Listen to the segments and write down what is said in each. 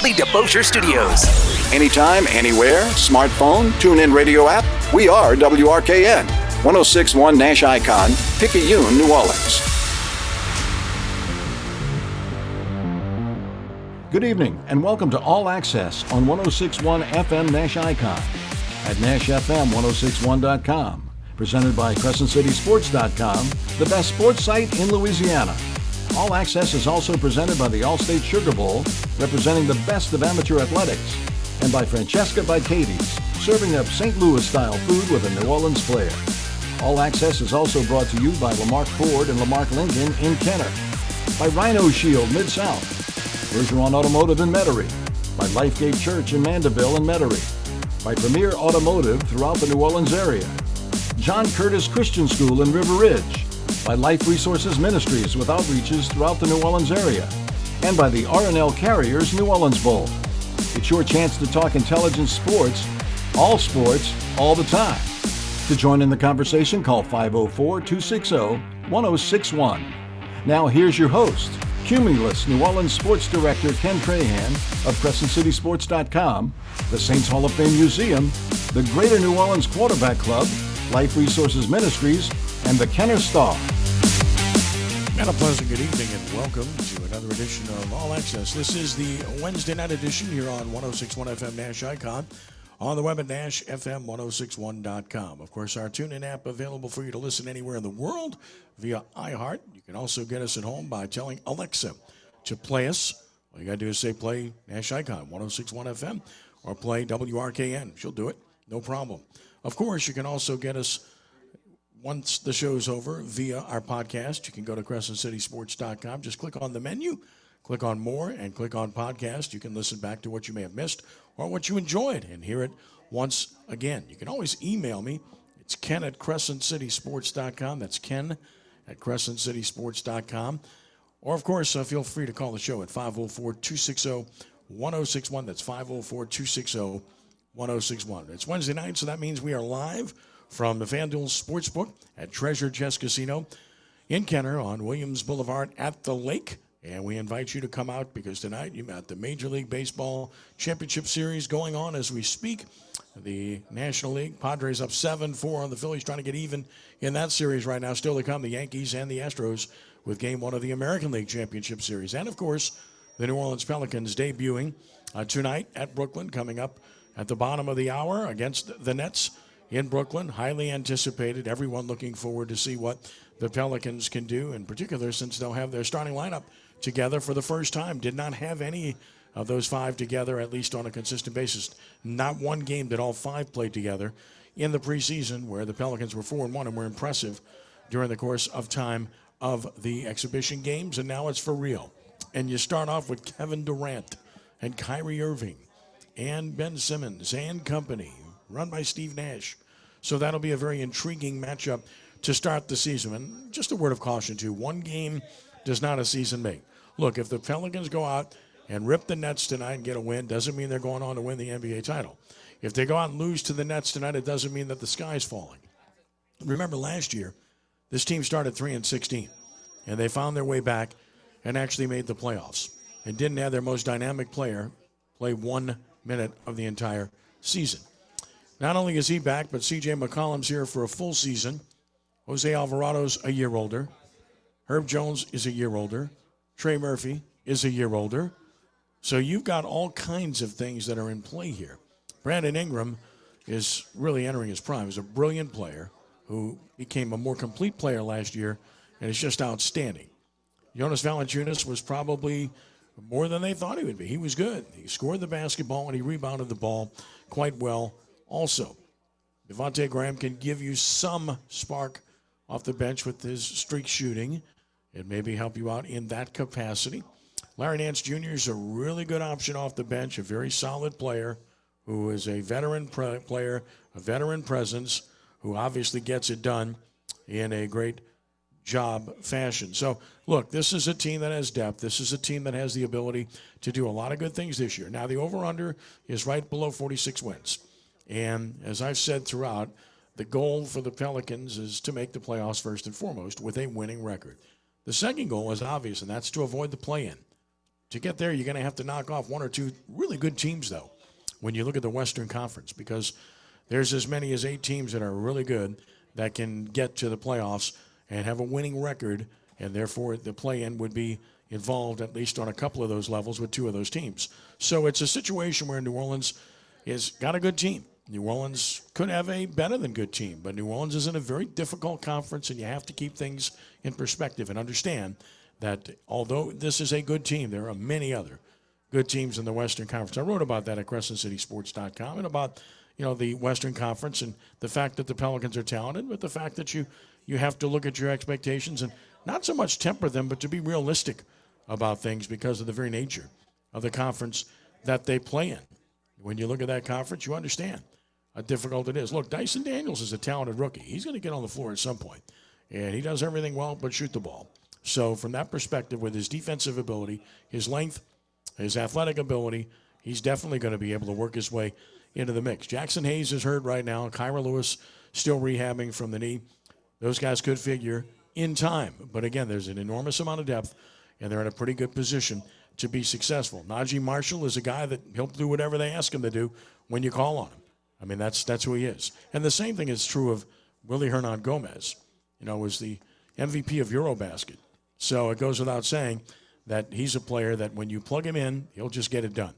Dudley DeBosier Studios. Anytime, anywhere, smartphone, tune in radio app. We are WRKN. 1061 Nash Icon, Picayune, New Orleans. Good evening and welcome to All Access on 1061 FM Nash Icon at NashFM1061.com. Presented by CrescentCitySports.com, the best sports site in Louisiana. All Access is also presented by the Allstate Sugar Bowl, representing the best of amateur athletics, and by Francesca by Katie's, serving up St. Louis style food with a New Orleans flair. All Access is also brought to you by Lamarque Ford and Lamarque Lincoln in Kenner, by Rhino Shield Mid South, Bergeron Automotive in Metairie, by Lifegate Church in Mandeville and Metairie, by Premier Automotive throughout the New Orleans area, John Curtis Christian School in River Ridge, by Life Resources Ministries with outreaches throughout the New Orleans area, and by the RNL Carriers New Orleans Bowl. It's your chance to talk intelligence sports, all sports, all the time. To join in the conversation, call 504 260 1061. Now, here's your host, Cumulus New Orleans Sports Director Ken Trahan of CrescentCitySports.com, the Saints Hall of Fame Museum, the Greater New Orleans Quarterback Club, Life Resources Ministries, and the Kenner Star. And a pleasant good evening and welcome to another edition of All Access. This is the Wednesday night edition here on 1061 FM Nash Icon, on the web at NashFM1061.com. Of course, our TuneIn app available for you to listen anywhere in the world via iHeart. You can also get us at home by telling Alexa to play us. All you got to do is say play Nash Icon 1061 FM or play WRKN. She'll do it, no problem. Of course, you can also get us once the show's over via our podcast. You can go to crescentcitysports.com. Just click on the menu, click on more, and click on podcast. You can listen back to what you may have missed or what you enjoyed and hear it once again. You can always email me. It's ken at crescentcitysports.com. That's ken at crescentcitysports.com. Or, of course, uh, feel free to call the show at 504 260 1061. That's 504 260 1061. It's Wednesday night, so that means we are live from the FanDuel Sportsbook at Treasure Chest Casino in Kenner on Williams Boulevard at the lake. And we invite you to come out because tonight you've got the Major League Baseball Championship Series going on as we speak. The National League, Padres up 7 4 on the Phillies, trying to get even in that series right now. Still to come, the Yankees and the Astros with game one of the American League Championship Series. And of course, the New Orleans Pelicans debuting uh, tonight at Brooklyn, coming up at the bottom of the hour against the Nets in Brooklyn. Highly anticipated. Everyone looking forward to see what the Pelicans can do, in particular, since they'll have their starting lineup together for the first time. Did not have any of those five together, at least on a consistent basis. Not one game did all five play together in the preseason, where the Pelicans were 4 and 1 and were impressive during the course of time of the exhibition games. And now it's for real. And you start off with Kevin Durant and Kyrie Irving and Ben Simmons and company, run by Steve Nash. So that'll be a very intriguing matchup to start the season. And just a word of caution, too one game does not a season make. Look, if the Pelicans go out and rip the Nets tonight and get a win, doesn't mean they're going on to win the NBA title. If they go out and lose to the Nets tonight, it doesn't mean that the sky's falling. Remember last year, this team started 3 and 16, and they found their way back and actually made the playoffs and didn't have their most dynamic player play one minute of the entire season. Not only is he back, but CJ McCollum's here for a full season. Jose Alvarado's a year older. Herb Jones is a year older. Trey Murphy is a year older. So you've got all kinds of things that are in play here. Brandon Ingram is really entering his prime. He's a brilliant player who became a more complete player last year and is just outstanding. Jonas Valanciunas was probably more than they thought he would be. He was good. He scored the basketball and he rebounded the ball quite well also. Devonte Graham can give you some spark off the bench with his streak shooting and maybe help you out in that capacity. Larry Nance Jr. is a really good option off the bench, a very solid player who is a veteran pre- player, a veteran presence, who obviously gets it done in a great job fashion. So, look, this is a team that has depth. This is a team that has the ability to do a lot of good things this year. Now, the over under is right below 46 wins. And as I've said throughout, the goal for the Pelicans is to make the playoffs first and foremost with a winning record. The second goal is obvious, and that's to avoid the play in. To get there, you're going to have to knock off one or two really good teams, though, when you look at the Western Conference, because there's as many as eight teams that are really good that can get to the playoffs and have a winning record, and therefore the play in would be involved at least on a couple of those levels with two of those teams. So it's a situation where New Orleans has got a good team. New Orleans could have a better than good team, but New Orleans is in a very difficult conference, and you have to keep things in perspective and understand that although this is a good team, there are many other good teams in the Western Conference. I wrote about that at CrescentCitySports.com and about you know the Western Conference and the fact that the Pelicans are talented, but the fact that you you have to look at your expectations and not so much temper them, but to be realistic about things because of the very nature of the conference that they play in. When you look at that conference, you understand how difficult it is. Look, Dyson Daniels is a talented rookie. He's going to get on the floor at some point, and he does everything well but shoot the ball. So, from that perspective, with his defensive ability, his length, his athletic ability, he's definitely going to be able to work his way into the mix. Jaxson Hayes is hurt right now. Kira Lewis still rehabbing from the knee. Those guys could figure in time. But again, there's an enormous amount of depth, and they're in a pretty good position to be successful. Naji Marshall is a guy that he'll do whatever they ask him to do when you call on him. I mean, that's that's who he is. And the same thing is true of Willy Hernangomez. You know, was the MVP of Eurobasket. So it goes without saying that he's a player that when you plug him in, he'll just get it done.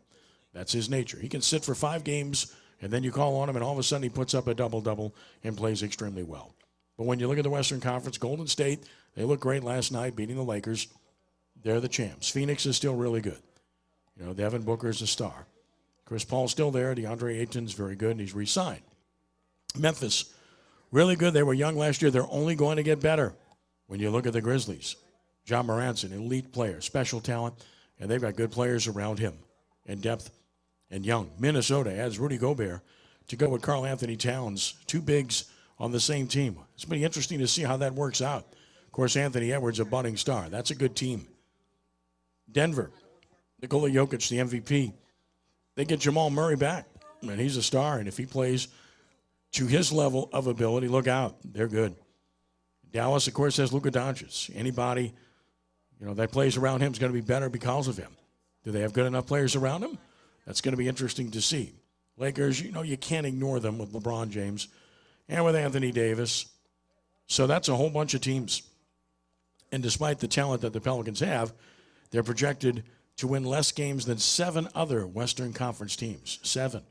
That's his nature. He can sit for five games, and then you call on him, and all of a sudden he puts up a double double and plays extremely well. But when you look at the Western Conference, Golden State, they looked great last night, beating the Lakers. They're the champs. Phoenix is still really good. You know, Devin Booker is a star. Chris Paul's still there. DeAndre Ayton's very good, and he's re signed. Memphis, really good. They were young last year. They're only going to get better when you look at the Grizzlies. Ja Morant's an elite player, special talent, and they've got good players around him in depth and young. Minnesota adds Rudy Gobert to go with Karl-Anthony Towns, two bigs on the same team. It's been interesting to see how that works out. Of course, Anthony Edwards, a budding star. That's a good team. Denver, Nikola Jokic, the MVP. They get Jamal Murray back, and he's a star. And if he plays to his level of ability, look out. They're good. Dallas, of course, has Luka Doncic. Anybody you know, that plays around him is going to be better because of him. Do they have good enough players around him? That's going to be interesting to see. Lakers, you know, you can't ignore them with LeBron James and with Anthony Davis. So that's a whole bunch of teams. And despite the talent that the Pelicans have, they're projected to win less games than seven other Western Conference teams. Seven,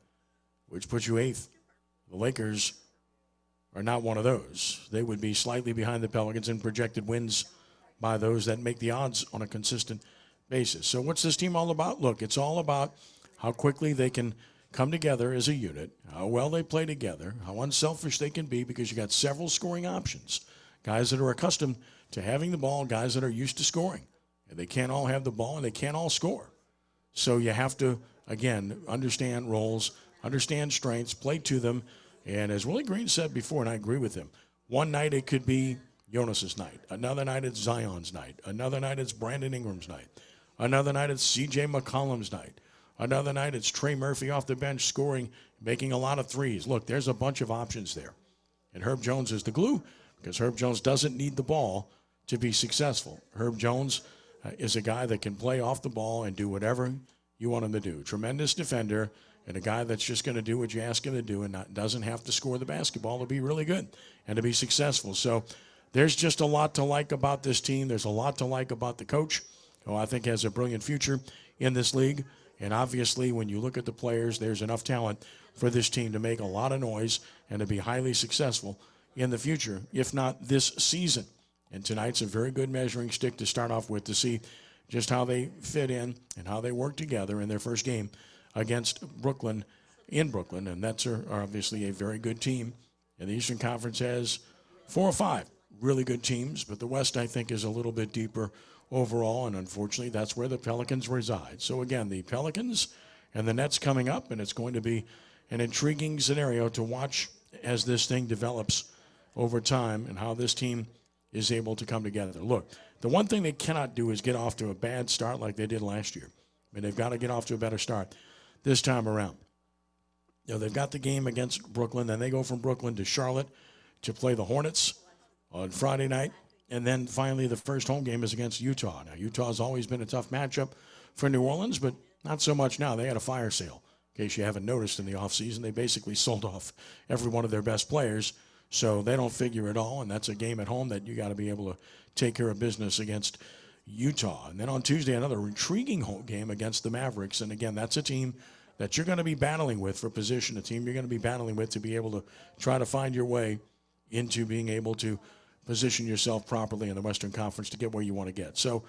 which puts you eighth. The Lakers are not one of those. They would be slightly behind the Pelicans in projected wins by those that make the odds on a consistent basis. So, what's this team all about? Look, it's all about how quickly they can come together as a unit, how well they play together, how unselfish they can be because you got several scoring options. Guys that are accustomed to having the ball, guys that are used to scoring. And they can't all have the ball and they can't all score. So you have to, again, understand roles, understand strengths, play to them. And as Willie Green said before, and I agree with him, one night it could be Jonas's night. Another night it's Zion's night. Another night it's Brandon Ingram's night. Another night it's C.J. McCollum's night. Another night it's Trey Murphy off the bench scoring, making a lot of threes. Look, there's a bunch of options there. And Herb Jones is the glue because Herb Jones doesn't need the ball to be successful. Herb Jones Uh, is a guy that can play off the ball and do whatever you want him to do. Tremendous defender and a guy that's just going to do what you ask him to do and not, doesn't have to score the basketball to be really good and to be successful. So there's just a lot to like about this team. There's a lot to like about the coach, who I think has a brilliant future in this league. And obviously, when you look at the players, there's enough talent for this team to make a lot of noise and to be highly successful in the future, if not this season. And tonight's a very good measuring stick to start off with to see just how they fit in and how they work together in their first game against Brooklyn in Brooklyn. And that's obviously a very good team. And the Eastern Conference has four or five really good teams, but the West, I think, is a little bit deeper overall, and unfortunately, that's where the Pelicans reside. So, again, the Pelicans and the Nets coming up, and it's going to be an intriguing scenario to watch as this thing develops over time and how this team is able to come together. Look, the one thing they cannot do is get off to a bad start like they did last year. I mean, they've got to get off to a better start this time around. You know, they've got the game against Brooklyn, then they go from Brooklyn to Charlotte to play the Hornets on Friday night. And then finally, the first home game is against Utah. Now, Utah's always been a tough matchup for New Orleans, but not so much now. They had a fire sale. In case you haven't noticed in the offseason, they basically sold off every one of their best players. So they don't figure at all, and that's a game at home that you got to be able to take care of business against Utah. And then on Tuesday, another intriguing home game against the Mavericks. And again, that's a team that you're going to be battling with for position, a team you're going to be battling with to be able to try to find your way into being able to position yourself properly in the Western Conference to get where you want to get. So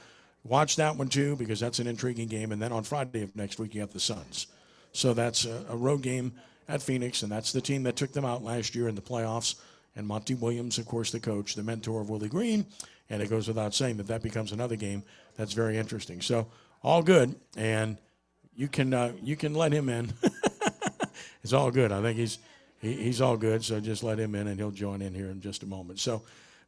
watch that one too because that's an intriguing game. And then on Friday of next week, you have the Suns. So that's a, a road game at Phoenix, and that's the team that took them out last year in the playoffs. And Monty Williams, of course, the coach, the mentor of Willie Green. And it goes without saying that that becomes another game that's very interesting. So all good, and you can uh, you can let him in. it's all good. I think he's he, he's all good. So just let him in, and he'll join in here in just a moment. So,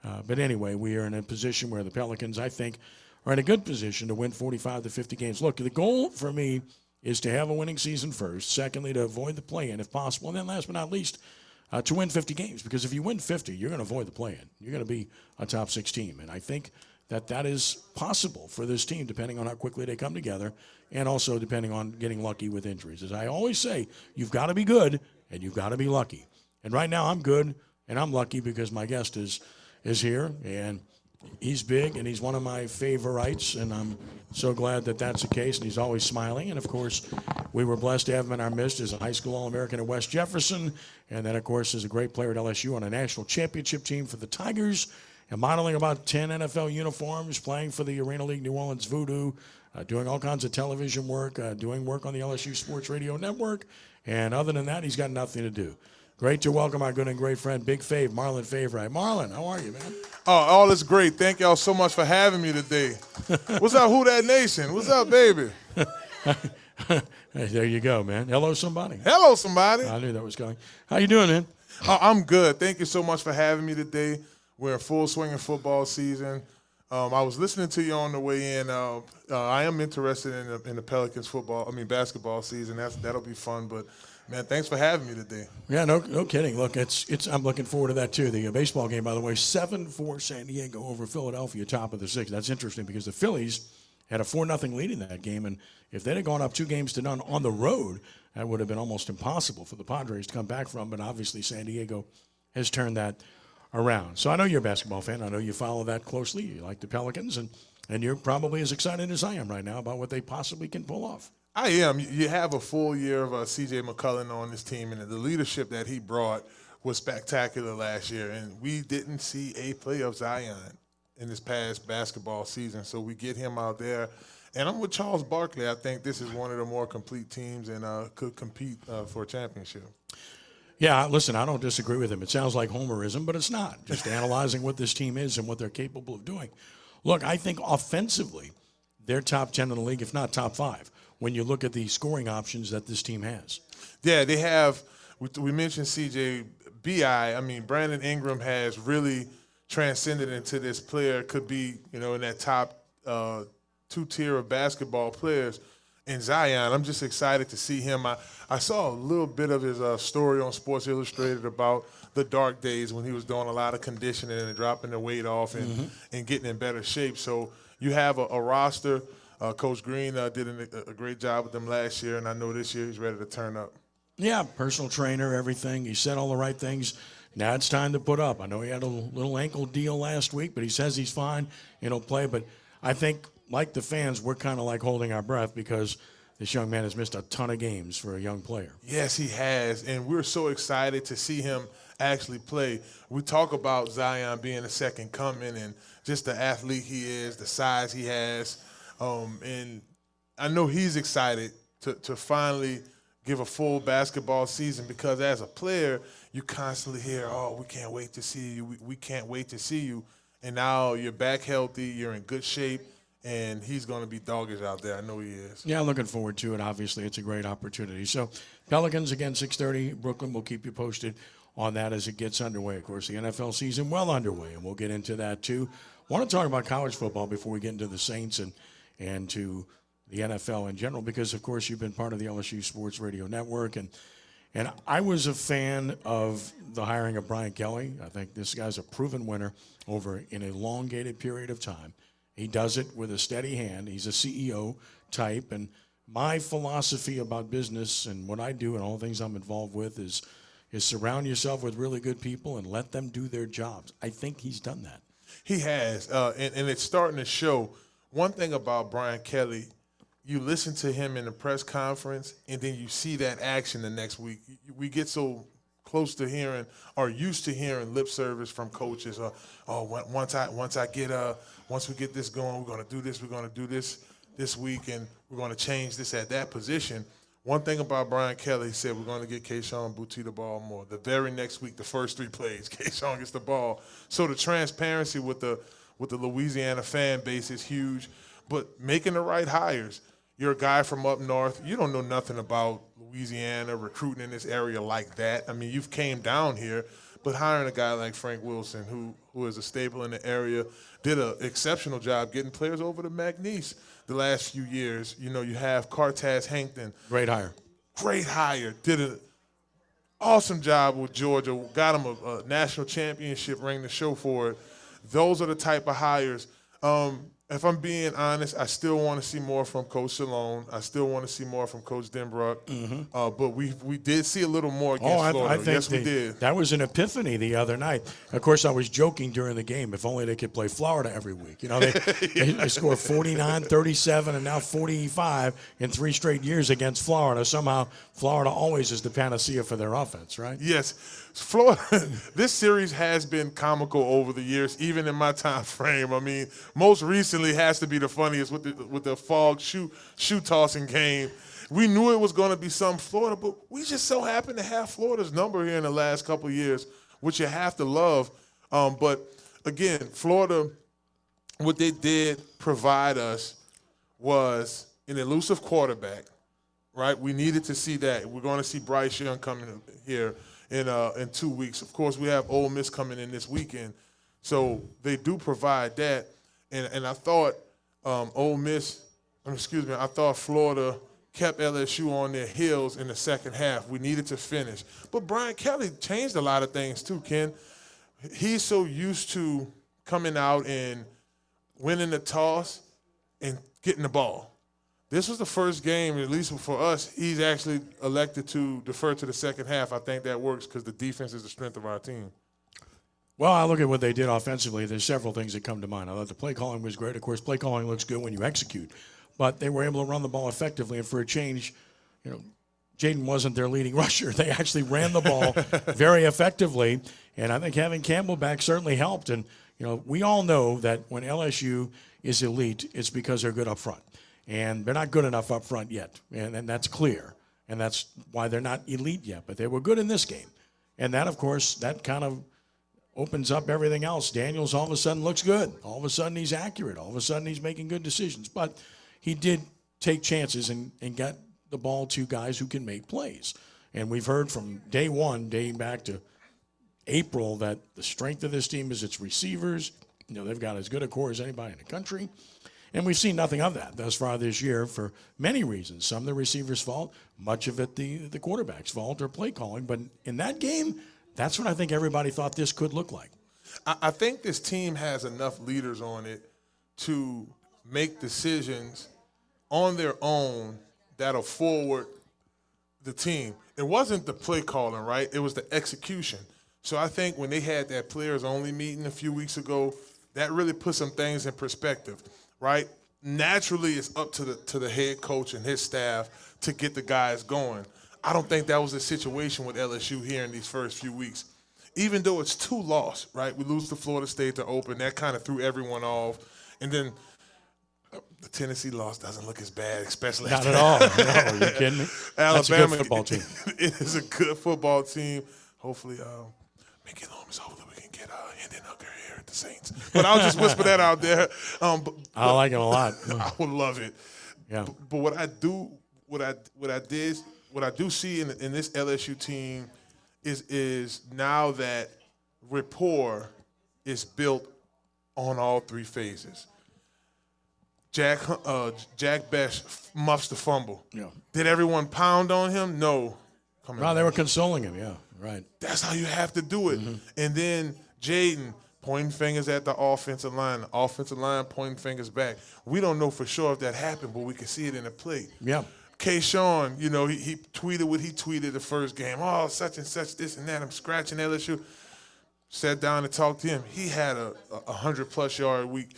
uh, but anyway, we are in a position where the Pelicans, I think, are in a good position to win 45 to 50 games. Look, the goal for me is to have a winning season first. Secondly, to avoid the play-in if possible, and then last but not least uh, to win 50 games because if you win 50, you're going to avoid the play-in. You're going to be a top six team, and I think that that is possible for this team depending on how quickly they come together and also depending on getting lucky with injuries. As I always say, you've got to be good and you've got to be lucky. And right now I'm good and I'm lucky because my guest is is here and he's big and he's one of my favorites, and I'm so glad that that's the case. And he's always smiling. And of course, we were blessed to have him in our midst as a high school All American at West Jefferson, and then of course as a great player at LSU on a national championship team for the Tigers, and modeling about 10 NFL uniforms, playing for the Arena League New Orleans Voodoo. Uh, doing all kinds of television work, uh, doing work on the LSU Sports Radio Network, and other than that, he's got nothing to do. Great to welcome our good and great friend, Big Fave, Marlon Favorite. Marlon, how are you, man? Oh, all is great. Thank y'all so much for having me today. What's up, Who That Nation? What's up, baby? there you go, man. Hello, somebody. Hello, somebody. I knew that was coming. How you doing, man? Oh, I'm good. Thank you so much for having me today. We're in full swing in football season. Um, I was listening to you on the way in. Uh, uh, I am interested in the, in the Pelicans football. I mean basketball season. That's that'll be fun. But Man, thanks for having me today. Yeah, no, no kidding. Look, it's it's. I'm looking forward to that too. The uh, baseball game, by the way, seven four San Diego over Philadelphia, top of the sixth. That's interesting because the Phillies had a four nothing lead in that game, and if they'd have gone up two games to none on the road, that would have been almost impossible for the Padres to come back from. But obviously, San Diego has turned that around. So I know you're a basketball fan. I know you follow that closely. You like the Pelicans, and and you're probably as excited as I am right now about what they possibly can pull off. I am. You have a full year of uh, C.J. McCollum on this team, and the leadership that he brought was spectacular last year. And we didn't see a play of Zion in this past basketball season, so we get him out there. And I'm with Charles Barkley. I think this is one of the more complete teams and uh, could compete uh, for a championship. Yeah, listen, I don't disagree with him. It sounds like homerism, but it's not. Just analyzing what this team is and what they're capable of doing. Look, I think offensively, they're top 10 in the league, if not top five when you look at the scoring options that this team has. Yeah, they have. We, mentioned CJ Bi. I mean, Brandon Ingram has really transcended into this player. Could be you know in that top uh, two tier of basketball players. In Zion, I'm just excited to see him. I, I saw a little bit of his uh, story on Sports Illustrated about the dark days when he was doing a lot of conditioning and dropping the weight off and, mm-hmm. and getting in better shape. So you have a, a roster uh, Coach Green uh, did a, a, great job with them last year, and I know this year he's ready to turn up. Yeah, personal trainer, everything. He said all the right things. Now it's time to put up. I know he had a little ankle deal last week, but he says he's fine and he'll play. But I think, like the fans, we're kind of like holding our breath because this young man has missed a ton of games for a young player. Yes, he has. And we're so excited to see him actually play. We talk about Zion being a second coming and just the athlete he is, the size he has. Um, and I know he's excited to, to finally give a full basketball season because as a player, you constantly hear, oh, we can't wait to see you. We, we can't wait to see you. And now you're back healthy, you're in good shape, and he's going to be doggish out there. I know he is. Yeah, looking forward to it. Obviously, it's a great opportunity. So, Pelicans again, 6:30, Brooklyn. We'll keep you posted on that as it gets underway. Of course, the NFL season well underway, and we'll get into that too. Want to talk about college football before we get into the Saints and and to the NFL in general, because of course you've been part of the LSU Sports Radio Network, and and I was a fan of the hiring of Brian Kelly. I think this guy's a proven winner over an elongated period of time, He does it with a steady hand. He's a CEO type. And my philosophy about business and what I do and all the things I'm involved with is is surround yourself with really good people and let them do their jobs. I think he's done that. He has, uh, and, and it's starting to show. One thing about Brian Kelly, you listen to him in the press conference, and then you see that action the next week. We get so close to hearing or used to hearing lip service from coaches. Uh, oh, once I once I get uh once we get this going, we're to do this. We're to do this this week, and we're to change this at that position. One thing about Brian Kelly, he said we're going to get Kayshon Boutte the ball more. The very next week, the first three plays, Kayshon gets the ball. So the transparency with the with the Louisiana fan base is huge. But making the right hires, you're a guy from up north. You don't know nothing about Louisiana recruiting in this area like that. I mean, you've came down here, but hiring a guy like Frank Wilson, who who is a staple in the area, did an exceptional job getting players over to McNeese the last few years. You know, you have Cortez Hankton. Great hire. Great hire. Did an awesome job with Georgia. Got him a, a national championship ring to show for it. Those are the type of hires. Um, if I'm being honest, I still want to see more from Coach Salone. I still want to see more from Coach Denbrock. Mm-hmm. Uh, but we we did see a little more against oh, I, Florida. I think yes, we did. That was an epiphany the other night. Of course, I was joking during the game. If only they could play Florida every week. You know, they, yeah. they, they scored 49, 37, and now 45 in three straight years against Florida. Somehow, Florida always is the panacea for their offense, right? Yes. Florida, this series has been comical over the years, even in my time frame. I mean, most recently has to be the funniest with the with the fog shoe shoe tossing game. We knew it was going to be some Florida, but we just so happened to have Florida's number here in the last couple years, which you have to love. Um, but again, Florida, what they did provide us was an elusive quarterback, right? We needed to see that. We're going to see Bryce Young coming here in uh, in two weeks. Of course, we have Ole Miss coming in this weekend, so they do provide that. And and I thought um, Ole Miss, excuse me, I thought Florida kept LSU on their heels in the second half. We needed to finish, but Brian Kelly changed a lot of things too. Ken, he's so used to coming out and winning the toss and getting the ball. This was the first game, at least for us, he's actually elected to defer to the second half. I think that works because the defense is the strength of our team. Well, I look at what they did offensively. There's several things that come to mind. I thought the play calling was great. Of course, play calling looks good when you execute, but they were able to run the ball effectively. And for a change, you know, Jayden wasn't their leading rusher. They actually ran the ball very effectively, and I think having Campbell back certainly helped. And you know, we all know that when LSU is elite, it's because they're good up front and they're not good enough up front yet, and, and that's clear, and that's why they're not elite yet. But they were good in this game, and that, of course, that kind of opens up everything else. Daniels all of a sudden looks good. All of a sudden he's accurate. All of a sudden he's making good decisions. But he did take chances and, and got the ball to guys who can make plays. And we've heard from day one, dating back to April, that the strength of this team is its receivers. You know, they've got as good a core as anybody in the country. And we've seen nothing of that thus far this year for many reasons. Some the receiver's fault, much of it the, the quarterback's fault or play calling. But in that game, that's what I think everybody thought this could look like. I, think this team has enough leaders on it to make decisions on their own that'll forward the team. It wasn't the play calling, right? It was the execution. So I think when they had that players only meeting a few weeks ago, that really put some things in perspective right? Naturally, it's up to the to the head coach and his staff to get the guys going. I don't think that was the situation with LSU here in these first few weeks. Even though it's two loss, right? We lose to Florida State to open. That kind of threw everyone off. And then uh, the Tennessee loss doesn't look as bad, especially not at all. No, you kidding me? Alabama That's a good football team. it is a good football team. Hopefully, uh, Mickey Loomis. Hopefully, we can get uh, Hendon Hooker here at the Saints. But I'll just whisper that out there. Um, but, I like it a lot. I would love it. Yeah. But, but, what I do, what I what I did, what I do see in, in this LSU team is is now that rapport is built on all three phases. Jack uh, Jack Bech muffs the fumble. Yeah. Did everyone pound on him? No. Coming no, they were consoling him. Yeah, right. That's how you have to do it. Mm-hmm. And then Jayden pointing fingers at the offensive line, the offensive line pointing fingers back. We don't know for sure if that happened, but we can see it in the play. Yeah. Kayshon, you know, he, he tweeted what he tweeted the first game. Oh, such and such, this and that. I'm scratching LSU. Sat down and talked to him. He had a, a hundred plus yard week.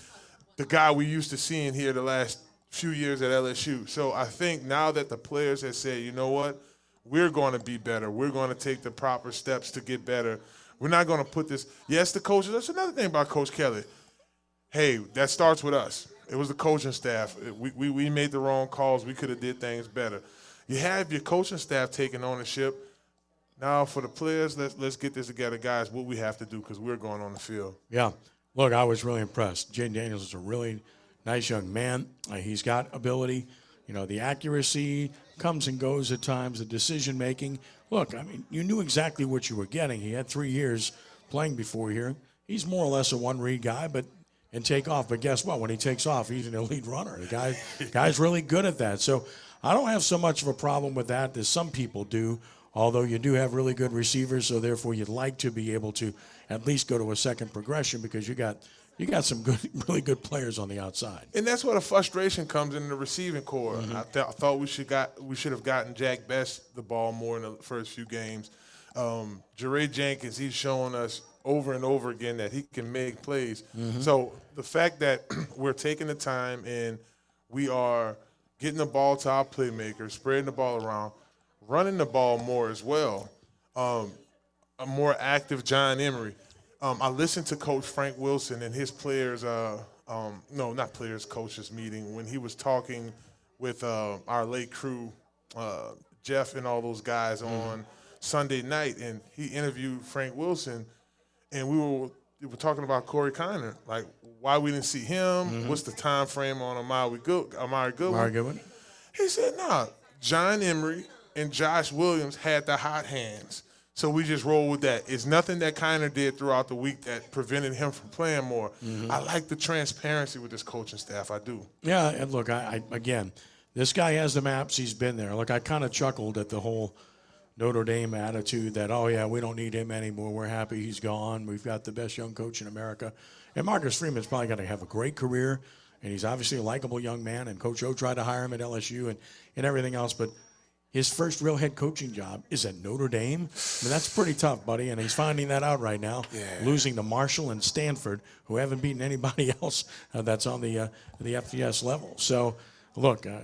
The guy we used to seeing here the last few years at LSU. So I think now that the players have said, you know what, we're going to be better. We're going to take the proper steps to get better. We're not going to put this. Yes, the coaches. That's another thing about Coach Kelly. Hey, that starts with us. It was the coaching staff. We, we, we made the wrong calls. We could have did things better. You have your coaching staff taking ownership. Now for the players, let's let's get this together, guys. What we have to do because we're going on the field. Yeah. Look, I was really impressed. Jay Daniels is a really nice young man. Uh, he's got ability. You know, the accuracy comes and goes at times, the decision making. Look, I mean, you knew exactly what you were getting. He had three years playing before here. He's more or less a one read guy, but and take off. But guess what? When he takes off, he's an elite runner. The guy guy's really good at that. So I don't have so much of a problem with that as some people do. Although you do have really good receivers, so therefore you'd like to be able to at least go to a second progression because you got you got some good, really good players on the outside. And that's where the frustration comes in the receiving core. Mm-hmm. I, th- I thought we should got we should have gotten Jack Bech the ball more in the first few games. Um, Jaray Jenkins, he's showing us over and over again that he can make plays. Mm-hmm. So the fact that we're taking the time and we are getting the ball to our playmakers, spreading the ball around, running the ball more as well. Um, a more active John Emery. Um, I listened to Coach Frank Wilson and his players. Uh, um, no, not players, coaches meeting when he was talking with uh, our late crew, uh, Jeff and all those guys on Sunday night, and he interviewed Frank Wilson, and we were we were talking about Corey Kiner, like why we didn't see him, what's the time frame on Amari Good, Amari Goodwin. Amari Goodwin? He said, nah, John Emery and Josh Williams had the hot hands. So we just roll with that. It's nothing that Kiner did throughout the week that prevented him from playing more. Mm-hmm. I like the transparency with this coaching staff. I do. Yeah, and look, I, I again, this guy has the maps. He's been there. Look, I kind of chuckled at the whole Notre Dame attitude that, oh yeah, we don't need him anymore. We're happy he's gone. We've got the best young coach in America. And Marcus Freeman's probably going to have a great career, and he's obviously a likable young man. And Coach O tried to hire him at LSU and and everything else, but. His first real head coaching job is at Notre Dame. I mean, that's pretty tough, buddy, and he's finding that out right now. Losing to Marshall and Stanford, who haven't beaten anybody else uh, that's on the uh, the FCS level. So, look, uh,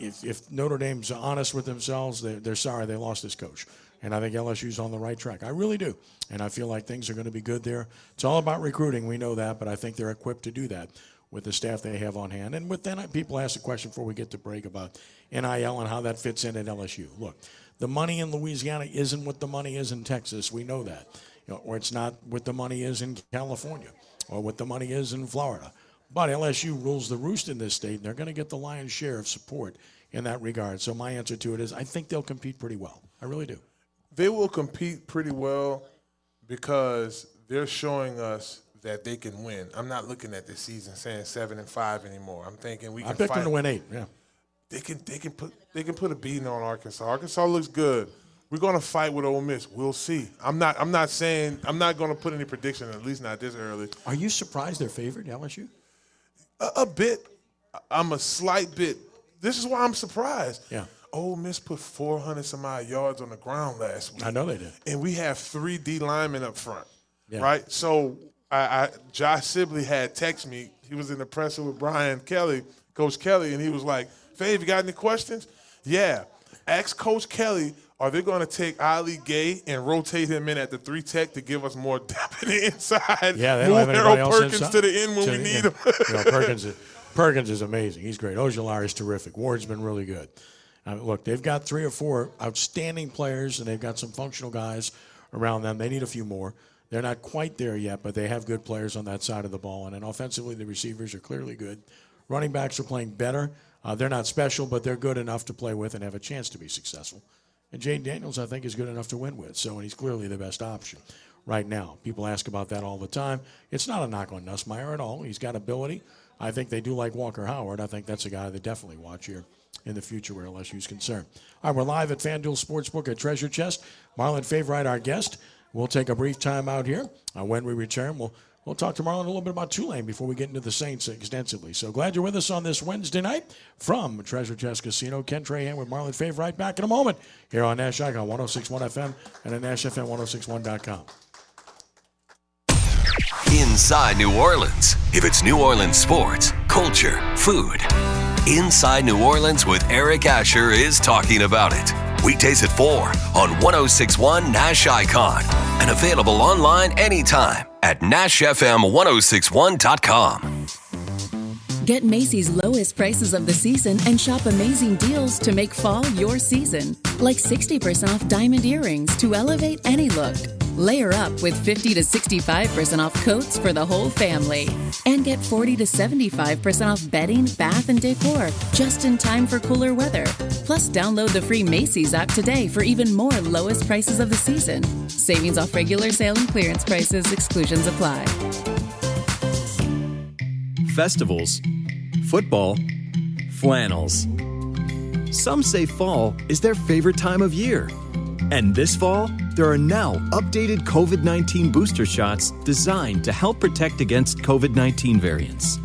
if, if Notre Dame's honest with themselves, they're, they're sorry they lost this coach. And I think LSU's on the right track. I really do. And I feel like things are going to be good there. It's all about recruiting. We know that, but I think they're equipped to do that with the staff they have on hand. And with then people ask a question before we get to break about NIL and how that fits in at LSU. Look, the money in Louisiana isn't what the money is in Texas. We know that. You know, or it's not what the money is in California or what the money is in Florida. But LSU rules the roost in this state, and they're going to get the lion's share of support in that regard. So my answer to it is I think they'll compete pretty well. I really do. They will compete pretty well because they're showing us that they can win. I'm not looking at this season saying seven and five anymore. I'm thinking we can I picked fight. them to win eight. Yeah. They can they can put they can put a beating on Arkansas. Arkansas looks good. We're gonna fight with Ole Miss. We'll see. I'm not I'm not saying I'm not gonna put any prediction, at least not this early. Are you surprised they're favored, LSU? A, a bit. I'm a slight bit. This is why I'm surprised. Yeah. Ole Miss put 400 some odd yards on the ground last week. I know they did. and we have three D linemen up front, Yeah. right? So I, I Josh Sibley had text me. He was in the presser with Brian Kelly, Coach Kelly, and he was like, "Fave, you got any questions?" Yeah. Ask Coach Kelly. Are they going to take Ali Gaye and rotate him in at the three tech to give us more depth in the inside? Yeah, they have Move else Perkins inside. to the end when To we need end. him. you know, Perkins, is, Perkins is amazing. He's great. Ojulari is terrific. Ward's been really good. Look, they've got three or four outstanding players, and they've got some functional guys around them. They need a few more. They're not quite there yet, but they have good players on that side of the ball. And then offensively, the receivers are clearly good. Running backs are playing better. Uh, they're not special, but they're good enough to play with and have a chance to be successful. And Jane Daniels, I think, is good enough to win with. So, and he's clearly the best option right now. People ask about that all the time. It's not a knock on Nussmeier at all. He's got ability. I think they do like Walker Howard. I think that's a guy they definitely watch here in the future where LSU's concerned. All right, we're live at FanDuel Sportsbook at Treasure Chest. Marlon Favorite, our guest. We'll take a brief time out here. Uh, when we return, we'll We'll talk tomorrow a little bit about Tulane before we get into the Saints extensively. So glad you're with us on this Wednesday night from Treasure Chest Casino. Ken Trahan with Marlon Fave right back in a moment here on Nash Icon 1061 FM and at NashFM1061.com. Inside New Orleans. If it's New Orleans sports, culture, food. Inside New Orleans with Eric Asher is talking about it. Weekdays at 4 on 1061 Nash Icon and available online anytime at NashFM1061.com. Get Macy's lowest prices of the season and shop amazing deals to make fall your season. Like 60% off diamond earrings to elevate any look. Layer up with 50 to 65% off coats for the whole family. And get 40 to 75% off bedding, bath, and decor just in time for cooler weather. Plus, download the free Macy's app today for even more lowest prices of the season. Savings off regular sale and clearance prices, exclusions apply. Festivals, football, flannels. Some say fall is their favorite time of year. And this fall, there are now updated COVID 19 booster shots designed to help protect against COVID 19 variants.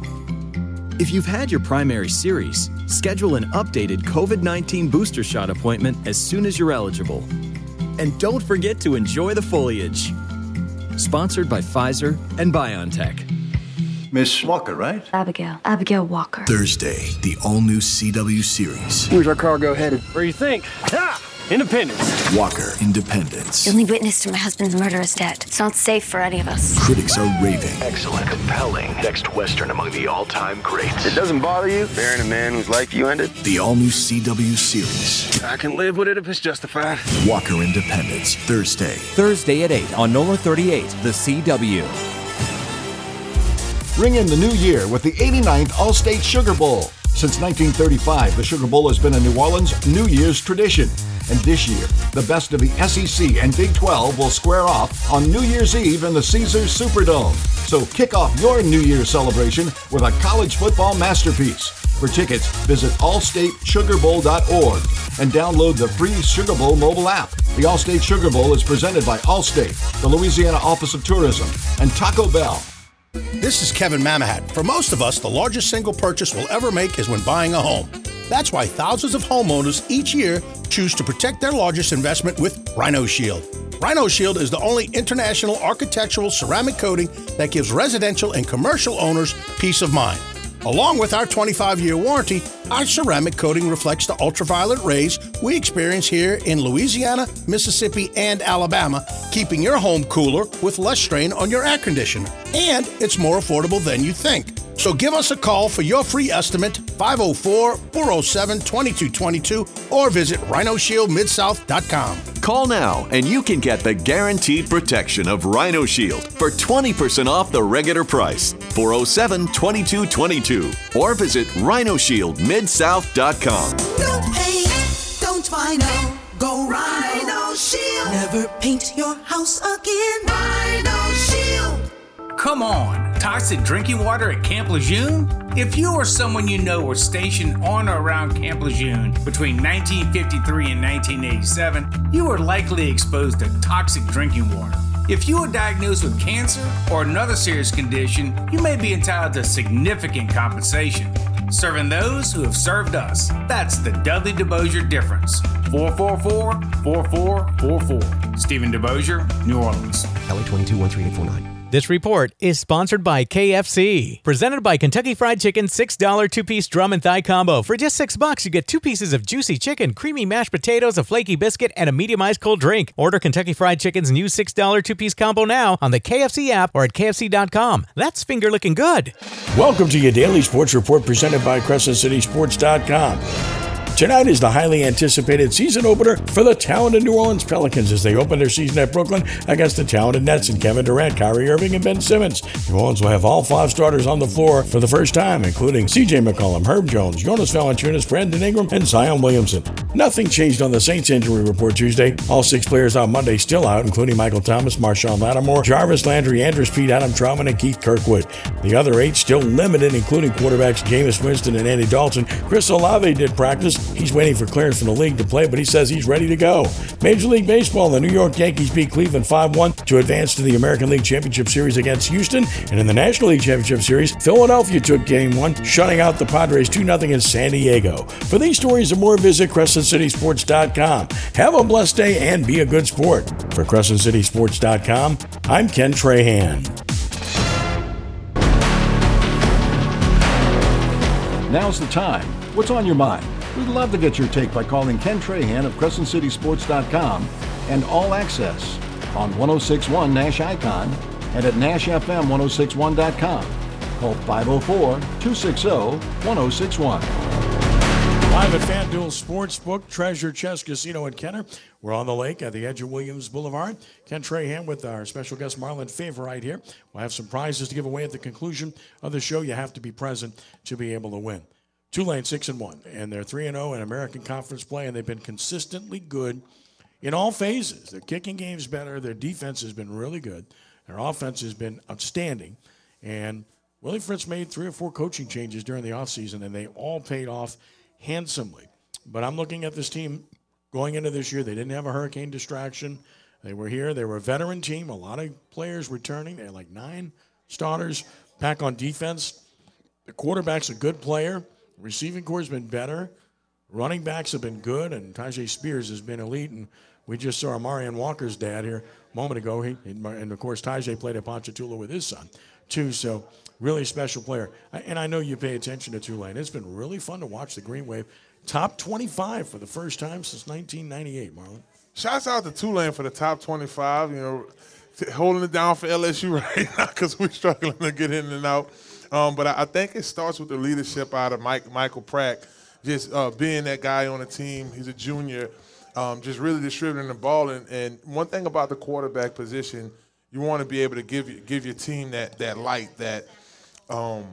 If you've had your primary series, schedule an updated COVID 19 booster shot appointment as soon as you're eligible. And don't forget to enjoy the foliage. Sponsored by Pfizer and BioNTech. Miss Walker, right? Abigail. Abigail Walker. Thursday, the all new CW series. Where's our cargo headed? Where do you think? Ha! Independence. Walker Independence. The only witness to my husband's murder is dead. It's not safe for any of us. Critics are raving. Excellent, compelling. Next Western among the all time greats. It doesn't bother you burying a man whose life you ended? The all new CW series. I can live with it if it's justified. Walker Independence. Thursday. Thursday at 8 on NOLA 38, The CW. Ring in the new year with the 89th Allstate Sugar Bowl. Since 1935, the Sugar Bowl has been a New Orleans New Year's tradition. And this year, the best of the SEC and Big 12 will square off on New Year's Eve in the Caesars Superdome. So kick off your New Year's celebration with a college football masterpiece. For tickets, visit allstatesugarbowl.org and download the free Sugar Bowl mobile app. The Allstate Sugar Bowl is presented by Allstate, the Louisiana Office of Tourism, and Taco Bell. This is Kevin Mamahat. For most of us, the largest single purchase we'll ever make is when buying a home. That's why thousands of homeowners each year choose to protect their largest investment with Rhino Shield. Rhino Shield is the only international architectural ceramic coating that gives residential and commercial owners peace of mind. Along with our 25 year warranty, our ceramic coating reflects the ultraviolet rays we experience here in Louisiana, Mississippi, and Alabama, keeping your home cooler with less strain on your air conditioner. And it's more affordable than you think. So give us a call for your free estimate, 504 407 2222, or visit rhinoshieldmidsouth.com. Call now and you can get the guaranteed protection of Rhino Shield for 20% off the regular price. 407 2222 or visit rhinoshieldmidsouth.com. No paint, don't vinyl, go Rhino Shield. Never paint your house again. Rhino Shield. Come on, toxic drinking water at Camp Lejeune? If you or someone you know were stationed on or around Camp Lejeune between 1953 and 1987, you were likely exposed to toxic drinking water. If you were diagnosed with cancer or another serious condition, you may be entitled to significant compensation. Serving those who have served us. That's the Dudley DeBosier difference. 444 4444. Stephen DeBosier, New Orleans. LA 22 13849. This report is sponsored by KFC. Presented by Kentucky Fried Chicken $6 two piece drum and thigh combo. For just 6 bucks, you get two pieces of juicy chicken, creamy mashed potatoes, a flaky biscuit, and a medium ice cold drink. Order Kentucky Fried Chicken's new $6 two piece combo now on the KFC app or at KFC.com. That's finger looking good. Welcome to your daily sports report presented by CrescentCitySports.com. Tonight is the highly anticipated season opener for the talented New Orleans Pelicans as they open their season at Brooklyn against the talented Nets and Kevin Durant, Kyrie Irving, and Ben Simmons. New Orleans will have all five starters on the floor for the first time, including CJ McCollum, Herb Jones, Jonas Valanciunas, Brandon Ingram, and Zion Williamson. Nothing changed on the Saints injury report Tuesday. All six players on Monday still out, including Michael Thomas, Marshon Lattimore, Jarvis Landry, Andrus Peat, Adam Trautman, and Keith Kirkwood. The other eight still limited, including quarterbacks Jameis Winston and Andy Dalton. Chris Olave did practice, He's waiting for clearance from the league to play, but he says he's ready to go. Major League Baseball, the New York Yankees beat Cleveland 5 1 to advance to the American League Championship Series against Houston. And in the National League Championship Series, Philadelphia took game one, shutting out the Padres 2 0 in San Diego. For these stories and more, visit CrescentCitySports.com. Have a blessed day and be a good sport. For CrescentCitySports.com, I'm Ken Trahan. Now's the time. What's on your mind? We'd love to get your take by calling Ken Trahan of CrescentCitySports.com and All Access on 1061 Nash Icon and at NashFM1061.com. Call 504 260 1061. Live at FanDuel Sportsbook, Treasure Chest Casino in Kenner. We're on the lake at the edge of Williams Boulevard. Ken Trahan with our special guest Marlon Favorite right here. We'll have some prizes to give away at the conclusion of the show. You have to be present to be able to win. Tulane six and one, and they're three and zero in American Conference play, and they've been consistently good in all phases. Their kicking game's better. Their defense has been really good. Their offense has been outstanding, and Willie Fritz made three or four coaching changes during the offseason, and they all paid off handsomely. But I'm looking at this team going into this year. They didn't have a hurricane distraction. They were here. They were a veteran team. A lot of players returning. They had like nine starters back on defense. The quarterback's a good player. Receiving corps has been better. Running backs have been good, and Tyjae Spears has been elite. And we just saw Marion Walker's dad here a moment ago. He, and of course, Tyjae played at Ponchatoula with his son, too. So, really special player. And I know you pay attention to Tulane. It's been really fun to watch the Green Wave. Top 25 for the first time since 1998, Marlon. Shouts out to Tulane for the top 25. You know, holding it down for LSU right now because we're struggling to get in and out. Um, but I, I, think it starts with the leadership out of Mike Michael Pratt, just uh, being that guy on the team. He's a junior, um, just really distributing the ball. And, and one thing about the quarterback position, you want to be able to give give your team that that light that. Um,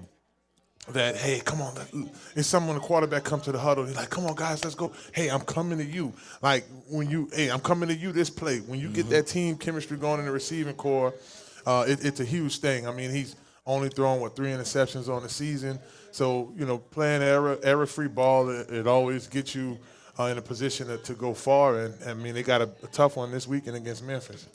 that hey, come on, it's someone the quarterback come to the huddle. He's like, come on, guys, let's go. Hey, I'm coming to you. Like when you, hey, I'm coming to you. This play when you mm-hmm. get that team chemistry going in the receiving corps, uh, it, it's a huge thing. I mean, he's only thrown with three interceptions on the season. So you know, playing error error free ball, it, it always gets you uh, in a position to, to, go far. And I mean, they got a, a tough one this weekend against Memphis.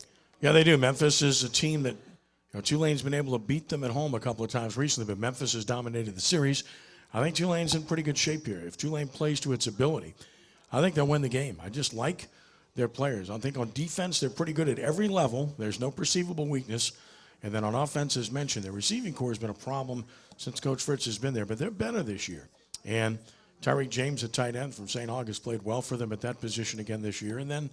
Yeah, they do. Memphis is a team that you know, Tulane's been able to beat them at home a couple of times recently, but Memphis has dominated the series. I think Tulane's in pretty good shape here. If Tulane plays to its ability, I think they'll win the game. I just like their players. I think on defense, they're pretty good at every level. There's no perceivable weakness. And then on offense, as mentioned, their receiving corps has been a problem since Coach Fritz has been there, but they're better this year. And Tyrick James, a tight end from St. August, played well for them at that position again this year. And then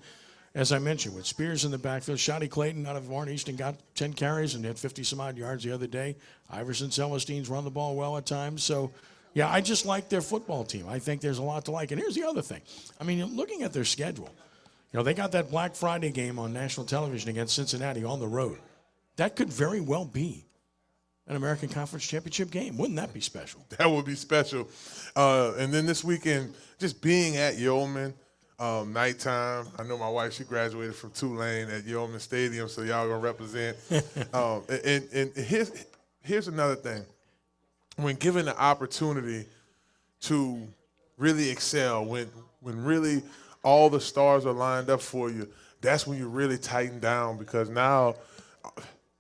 as I mentioned, with Spears in the backfield, Shaadie Clayton out of Warren Easton got 10 carries and had 50 some odd yards the other day. Iverson Celestine's run the ball well at times. So, yeah, I just like their football team. I think there's a lot to like. And here's the other thing I mean, looking at their schedule, you know, they got that Black Friday game on national television against Cincinnati on the road. That could very well be an American Conference Championship game. Wouldn't that be special? That would be special. Uh, and then this weekend, just being at Yulman – um, nighttime. I know my wife; she graduated from Tulane at Yulman Stadium, so y'all gonna represent. um, and, and here's here's another thing: when given the opportunity to really excel, when when really all the stars are lined up for you, that's when you really tighten down because now.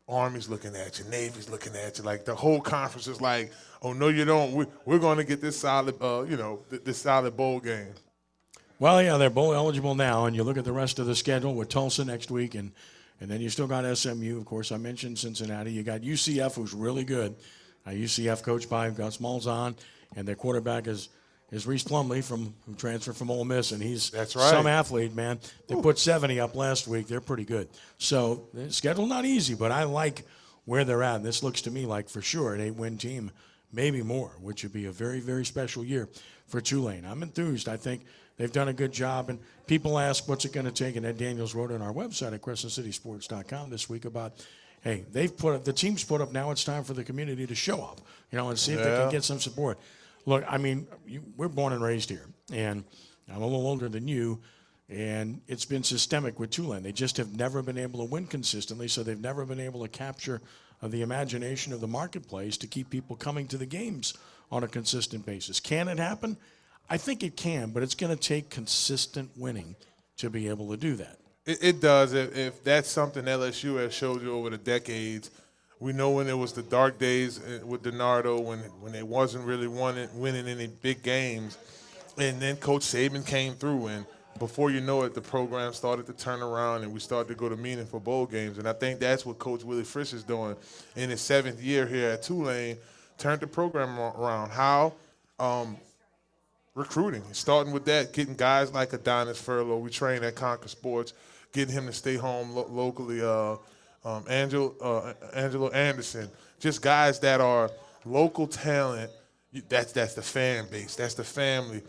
Army's looking at you, Navy's looking at you. Like the whole conference is like, oh no, you don't. We, we're going to get this solid, uh, you know, this solid bowl game. Well, yeah, they're bowl eligible now, and you look at the rest of the schedule with Tulsa next week, and and then you still got SMU. Of course, I mentioned Cincinnati. You got UCF, who's really good. Uh, UCF coached by Gus Malzahn, and their quarterback is is Rhys Plumlee from who transferred from Ole Miss, and he's that's right. Some athlete, man. They Ooh. put 70 up last week. They're pretty good. So the schedule not easy, but I like where they're at. And This looks to me like for sure an eight-win team, maybe more, which would be a very very special year for Tulane. I'm enthused. I think They've done a good job. And people ask, what's it going to take? And Ed Daniels wrote on our website at crescentcitysports.com this week about, hey, they've put up, the team's put up, now it's time for the community to show up, you know, and see if yeah. they can get some support. Look, I mean, you, we're born and raised here, and I'm a little older than you, and it's been systemic with Tulane. They just have never been able to win consistently, so they've never been able to capture uh, the imagination of the marketplace to keep people coming to the games on a consistent basis. Can it happen? I think it can, but it's going to take consistent winning to be able to do that. It, it does. If, if that's something LSU has showed you over the decades, we know when it was the dark days uh, with DiNardo, when when they wasn't really winning, winning any big games, and then Coach Saban came through, and before you know it, the program started to turn around, and we started to go to meaningful bowl games. And I think that's what Coach Willie Fritz is doing in his seventh year here at Tulane, turned the program around. How? Um, recruiting, starting with that, getting guys like Adonis Furlow. We train at Conquer Sports, getting him to stay home lo- locally. Uh, um, Angelo, uh, Angelo Anderson, just guys that are local talent. That's that's the fan base. That's the family.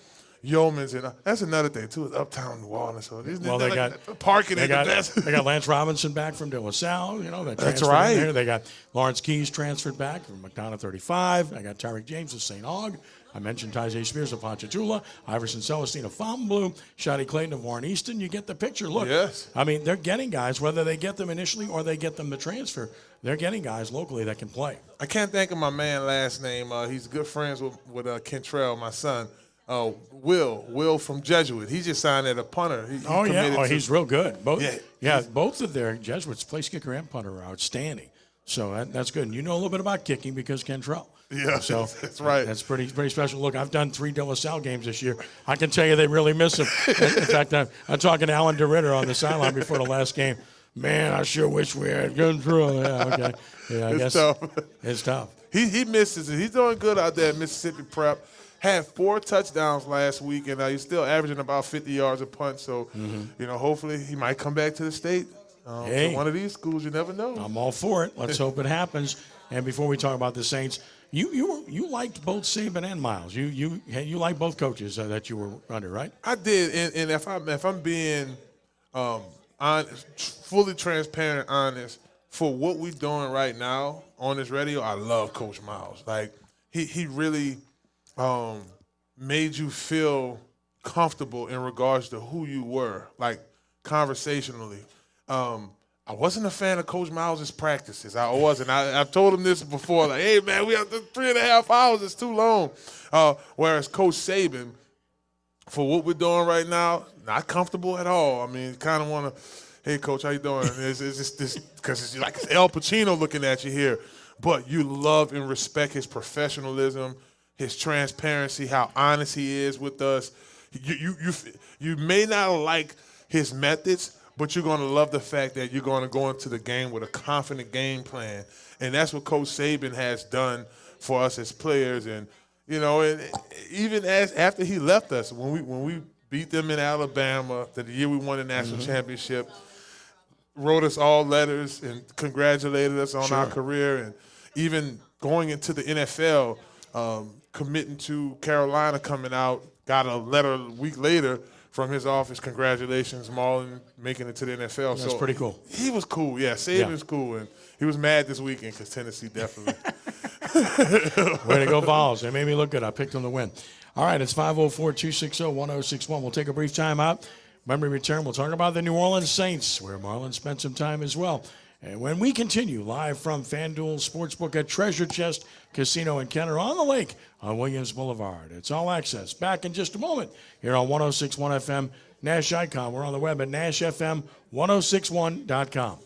Yulmans and uh, that's another thing too. Is uptown New Orleans. So these, Well, they like, got parking They got, the best. they got Lance Robinson back from De La Salle. You know that That's right. There. They got Lawrence Keys transferred back from McDonough 35. I got Tyrick James of St. Aug. I mentioned Tyjae Spears of Ponchatoula, Iverson Celestine of Fontainebleau, Shaadie Clayton of Warren Easton. You get the picture. Look, Yes. I mean, they're getting guys, whether they get them initially or they get them to transfer, they're getting guys locally that can play. I can't think of my man last name. Uh, he's good friends with with uh, Kentrell, my son. Uh, Will, Will from Jesuit. He just signed at a punter. He, he Oh yeah, oh, to- he's real good. Both, Yeah, yeah, both of their Jesuits, place kicker and punter, are outstanding. So that, that's good. And you know a little bit about kicking because Kentrell. Yeah, so that's right. That's pretty pretty special. Look, I've done three De La Salle games this year. I can tell you they really miss him. in, fact, I'm, I'm talking to Alan DeRitter on the sideline before the last game. Man, I sure wish we had Kentrell. Yeah, okay. Yeah, I It's guess tough. it's tough. He he misses it. He's doing good out there at Mississippi Prep. Had four touchdowns last week, and uh, he's still averaging about 50 yards a punt. So, you know, hopefully he might come back to the state. Um, to Hey. one of these schools, you never know. I'm all for it. Let's hope it happens. And before we talk about the Saints, you you were, you liked both Saban and Miles. You you you like both coaches uh, that you were under, right? I did, and, and if I'm if I'm being um, honest, fully transparent, honest, for what we're doing right now on this radio, I love Coach Miles. Like he he really um, made you feel comfortable in regards to who you were, like conversationally. Um, I wasn't a fan of Coach Miles' practices. I wasn't. I, I've told him this before. Like, hey man, we have to, three and a half hours. It's too long. Uh, whereas Coach Saban, for what we're doing right now, not comfortable at all. I mean, kind of want to, hey, coach, how you doing? It's, just this because it's like Al Pacino looking at you here, but you love and respect his professionalism, his transparency, how honest he is with us. You you you you may not like his methods, but you're going to love the fact that you're going to go into the game with a confident game plan, and that's what Coach Saban has done for us as players. And you know, and even as after he left us, when we when we beat them in Alabama, the year we won the national Mm-hmm. championship, wrote us all letters and congratulated us on our career, and even going into the NFL, um, committing to Carolina, coming out, got a letter a week later from his office. Congratulations, Marlon, making it to the NFL. That's so pretty cool. He was cool. Yeah, Saban's cool, and he was mad this weekend because Tennessee definitely. Way to go, Vols. They made me look good. I picked them to win. All right, it's 504 260 1061. We'll take a brief time out. When we return, we'll talk about the New Orleans Saints, where Marlon spent some time as well. And when we continue live from FanDuel Sportsbook at Treasure Chest Casino in Kenner on the lake on Williams Boulevard. It's all access. Back in just a moment here on 1061 FM Nash Icon. We're on the web at NashFM1061.com.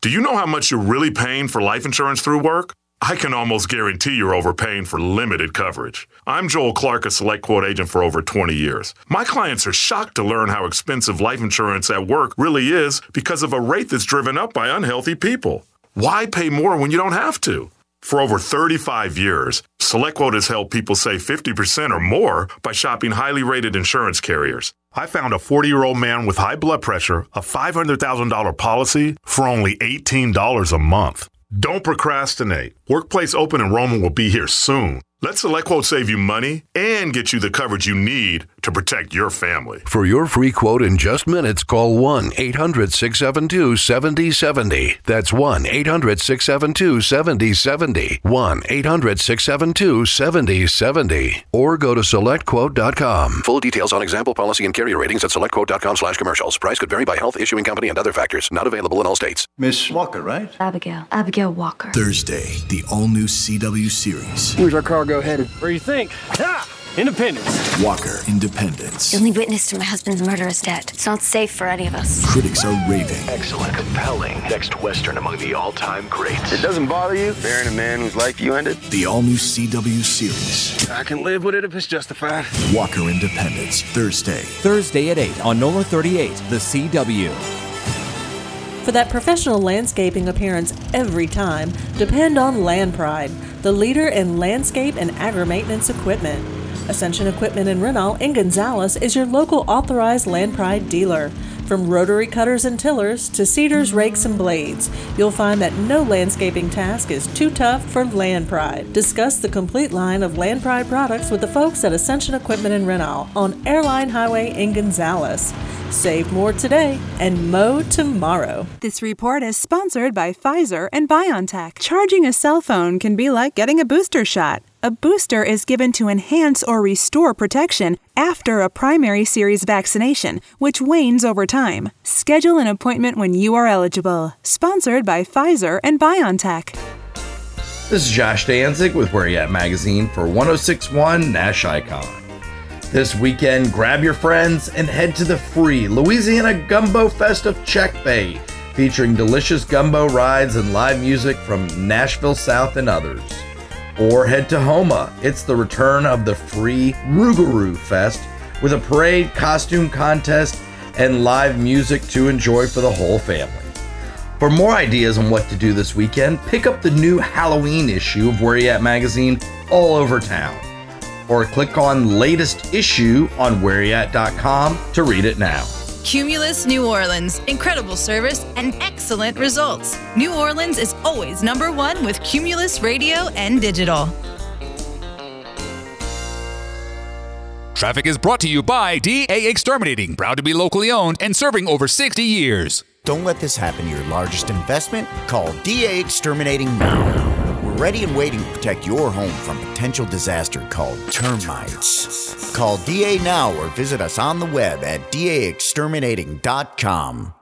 Do you know how much you're really paying for life insurance through work? I can almost guarantee you're overpaying for limited coverage. I'm Joel Clark, a select quote agent for over 20 years. My clients are shocked to learn how expensive life insurance at work really is because of a rate that's driven up by unhealthy people. Why pay more when you don't have to? For over 35 years, SelectQuote has helped people save 50% or more by shopping highly rated insurance carriers. I found a 40 year old man with high blood pressure, a $500,000 policy for only $18 a month. Don't procrastinate. Workplace open enrollment will be here soon. Let SelectQuote save you money and get you the coverage you need to protect your family. For your free quote in just minutes, call 1 800 672 7070. That's 1 800 672 7070. 1 800 672 7070. Or go to selectquote.com. Full details on example policy and carrier ratings at selectquote.com slash commercials. Price could vary by health, issuing company, and other factors. Not available in all states. Miss Walker, right? Abigail. Abigail Walker. Thursday, the all new CW series. Where's our cargo headed? Where do you think? Ha! Independence. Walker Independence. The only witness to my husband's murder is dead. It's not safe for any of us. Critics are raving. Excellent, compelling, next Western among the all time greats. It doesn't bother you bearing a man whose life you ended? The all new CW series. I can live with it if it's justified. Walker Independence. Thursday. Thursday at 8 on NOLA 38, The CW. For that professional landscaping appearance every time, depend on Land Pride, the leader in landscape and agri maintenance equipment. Ascension Equipment in Renal in Gonzales is your local authorized Land Pride dealer. From rotary cutters and tillers to seeders, rakes, and blades, you'll find that no landscaping task is too tough for Land Pride. Discuss the complete line of Land Pride products with the folks at Ascension Equipment in Renal on Airline Highway in Gonzales. Save more today and mow tomorrow. This report is sponsored by Pfizer and BioNTech. Charging a cell phone can be like getting a booster shot. A booster is given to enhance or restore protection after a primary series vaccination, which wanes over time. Schedule an appointment when you are eligible. Sponsored by Pfizer and BioNTech. This is Josh Danzig with Where You At Magazine for 1061 Nash Icon. This weekend, grab your friends and head to the free Louisiana Gumbo Fest of Check Bay, featuring delicious gumbo rides and live music from Nashville South and others. Or head to Houma. It's the return of the free Rougarou Fest with a parade, costume contest, and live music to enjoy for the whole family. For more ideas on what to do this weekend, pick up the new Halloween issue of Where You At magazine all over town. Or click on latest issue on whereyat.com to read it now. Cumulus New Orleans. Incredible service and excellent results. New Orleans is always number one with Cumulus Radio and Digital. Traffic is brought to you by DA Exterminating, proud to be locally owned and serving over 60 years. Don't let this happen to your largest investment. Call DA Exterminating now. Ready and waiting to protect your home from potential disaster called termites. Call DA now or visit us on the web at daexterminating.com.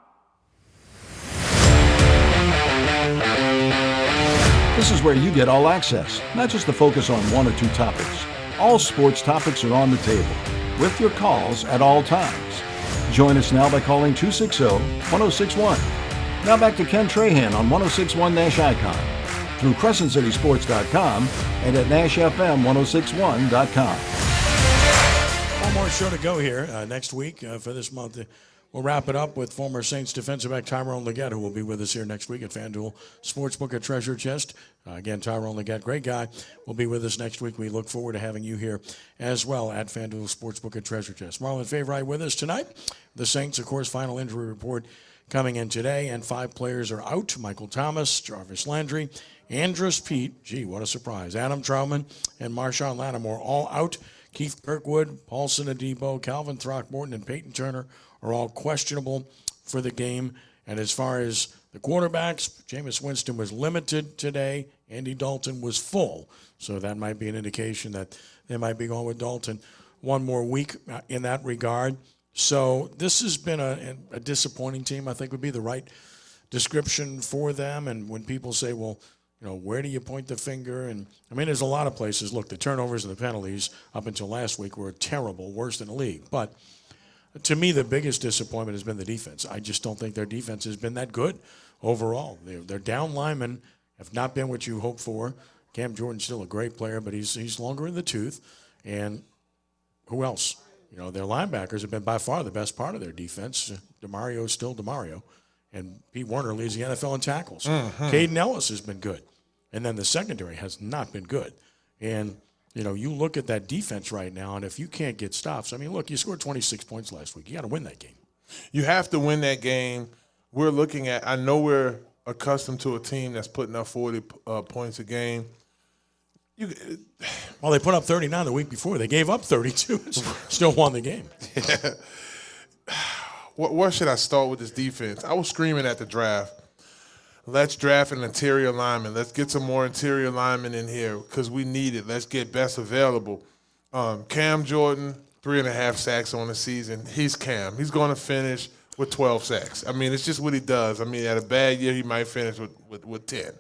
This is where you get all access, not just the focus on one or two topics. All sports topics are on the table, with your calls at all times. Join us now by calling 260 1061. Now back to Ken Trahan on 1061 Nash Icon through CrescentCitySports.com and at NashFM1061.com. One more show to go here uh, next week uh, for this month. We'll wrap it up with former Saints defensive back Tyrone Leggett, who will be with us here next week at FanDuel Sportsbook at Treasure Chest. Uh, again, Tyrone Leggett, great guy, will be with us next week. We look forward to having you here as well at FanDuel Sportsbook at Treasure Chest. Marlon Favorite with us tonight. The Saints, of course, final injury report coming in today, and five players are out Michael Thomas, Jarvis Landry, Andrus Peat, gee, what a surprise, Adam Trautman, and Marshon Lattimore all out. Keith Kirkwood, Paulson Adebo, Calvin Throckmorton, and Peyton Turner are all questionable for the game. And as far as the quarterbacks, Jameis Winston was limited today. Andy Dalton was full. So that might be an indication that they might be going with Dalton one more week uh, in that regard. So this has been a, a disappointing team, I think would be the right description for them. And when people say, well, you know, where do you point the finger? And I mean, there's a lot of places. Look, the turnovers and the penalties up until last week were terrible, worse than the league. But to me, the biggest disappointment has been the defense. I just don't think their defense has been that good overall. They're down linemen have not been what you hope for. Cam Jordan's still a great player, but he's he's longer in the tooth. And who else? You know, their linebackers have been by far the best part of their defense. Demario is still Demario, and Pete Werner leads the NFL in tackles. Mm-hmm. Kaden Elliss has been good, and then the secondary has not been good. And you know, you look at that defense right now, and if you can't get stops, I mean, look, you scored 26 points last week. You got to win that game. You have to win that game. We're looking at. I know we're accustomed to a team that's putting up 40 uh, points a game. You, well, they put up 39 the week before. They gave up 32. Still won the game. Yeah. Where, should I start with this defense? I was screaming at the draft. Let's draft an interior lineman. Let's get some more interior linemen in here because we need it. Let's get best available. Um, Cam Jordan, three and a half sacks on the season. He's Cam. He's going to finish with 12 sacks. I mean, it's just what he does. I mean, at a bad year, he might finish with, with, with 10,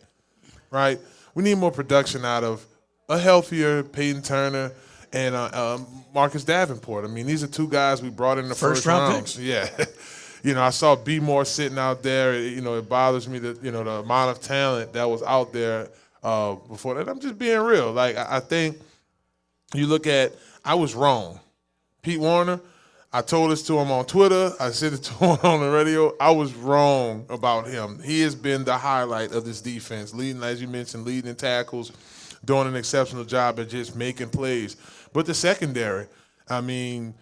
right? We need more production out of a healthier Peyton Turner and uh, um, Marcus Davenport. I mean, these are two guys we brought in the First first, round round. Yeah. you know, I saw B Moore sitting out there. It- You know, it bothers me that you know the amount of talent that was out there uh, before that. I'm just being real. Like I, I think you look at, I was wrong. Pete Werner, I told this to him on Twitter. I said it to him on the radio. I was wrong about him. He has been the highlight of this defense, leading, as you mentioned, leading in tackles, doing an exceptional job at just making plays. But the secondary, I mean,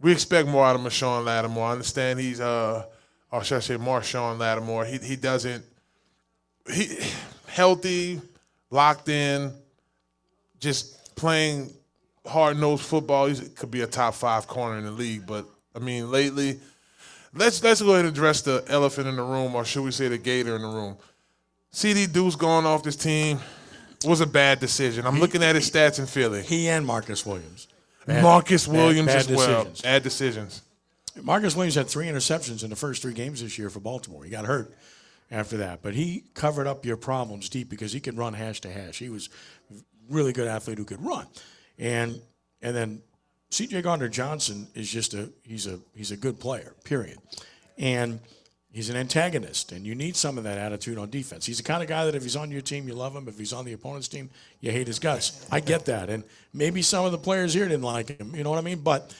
we expect more out of Marshon Lattimore. I understand he's, uh, or should I say, Marshon Lattimore. He he doesn't he healthy, locked in, just playing hard nosed football. He could be a top five corner in the league. But I mean, lately, let's let's go ahead and address the elephant in the room, or should we say the gator in the room? CD Deuce going off this team was a bad decision. I'm looking at his stats and feeling. He and Marcus Williams. Bad- Marcus Williams bad as well. decisions. Bad decisions. Marcus Williams had three interceptions in the first three games this year for Baltimore. He got hurt after that, but he covered up your problems deep because he could run hash to hash. He was a really good athlete who could run, and and then C.J. Gardner Johnson is just a he's a he's a good player. Period, and he's an antagonist, and you need some of that attitude on defense. He's the kind of guy that if he's on your team, you love him. If he's on the opponent's team, you hate his guts. I get that, and maybe some of the players here didn't like him. You know what I mean? But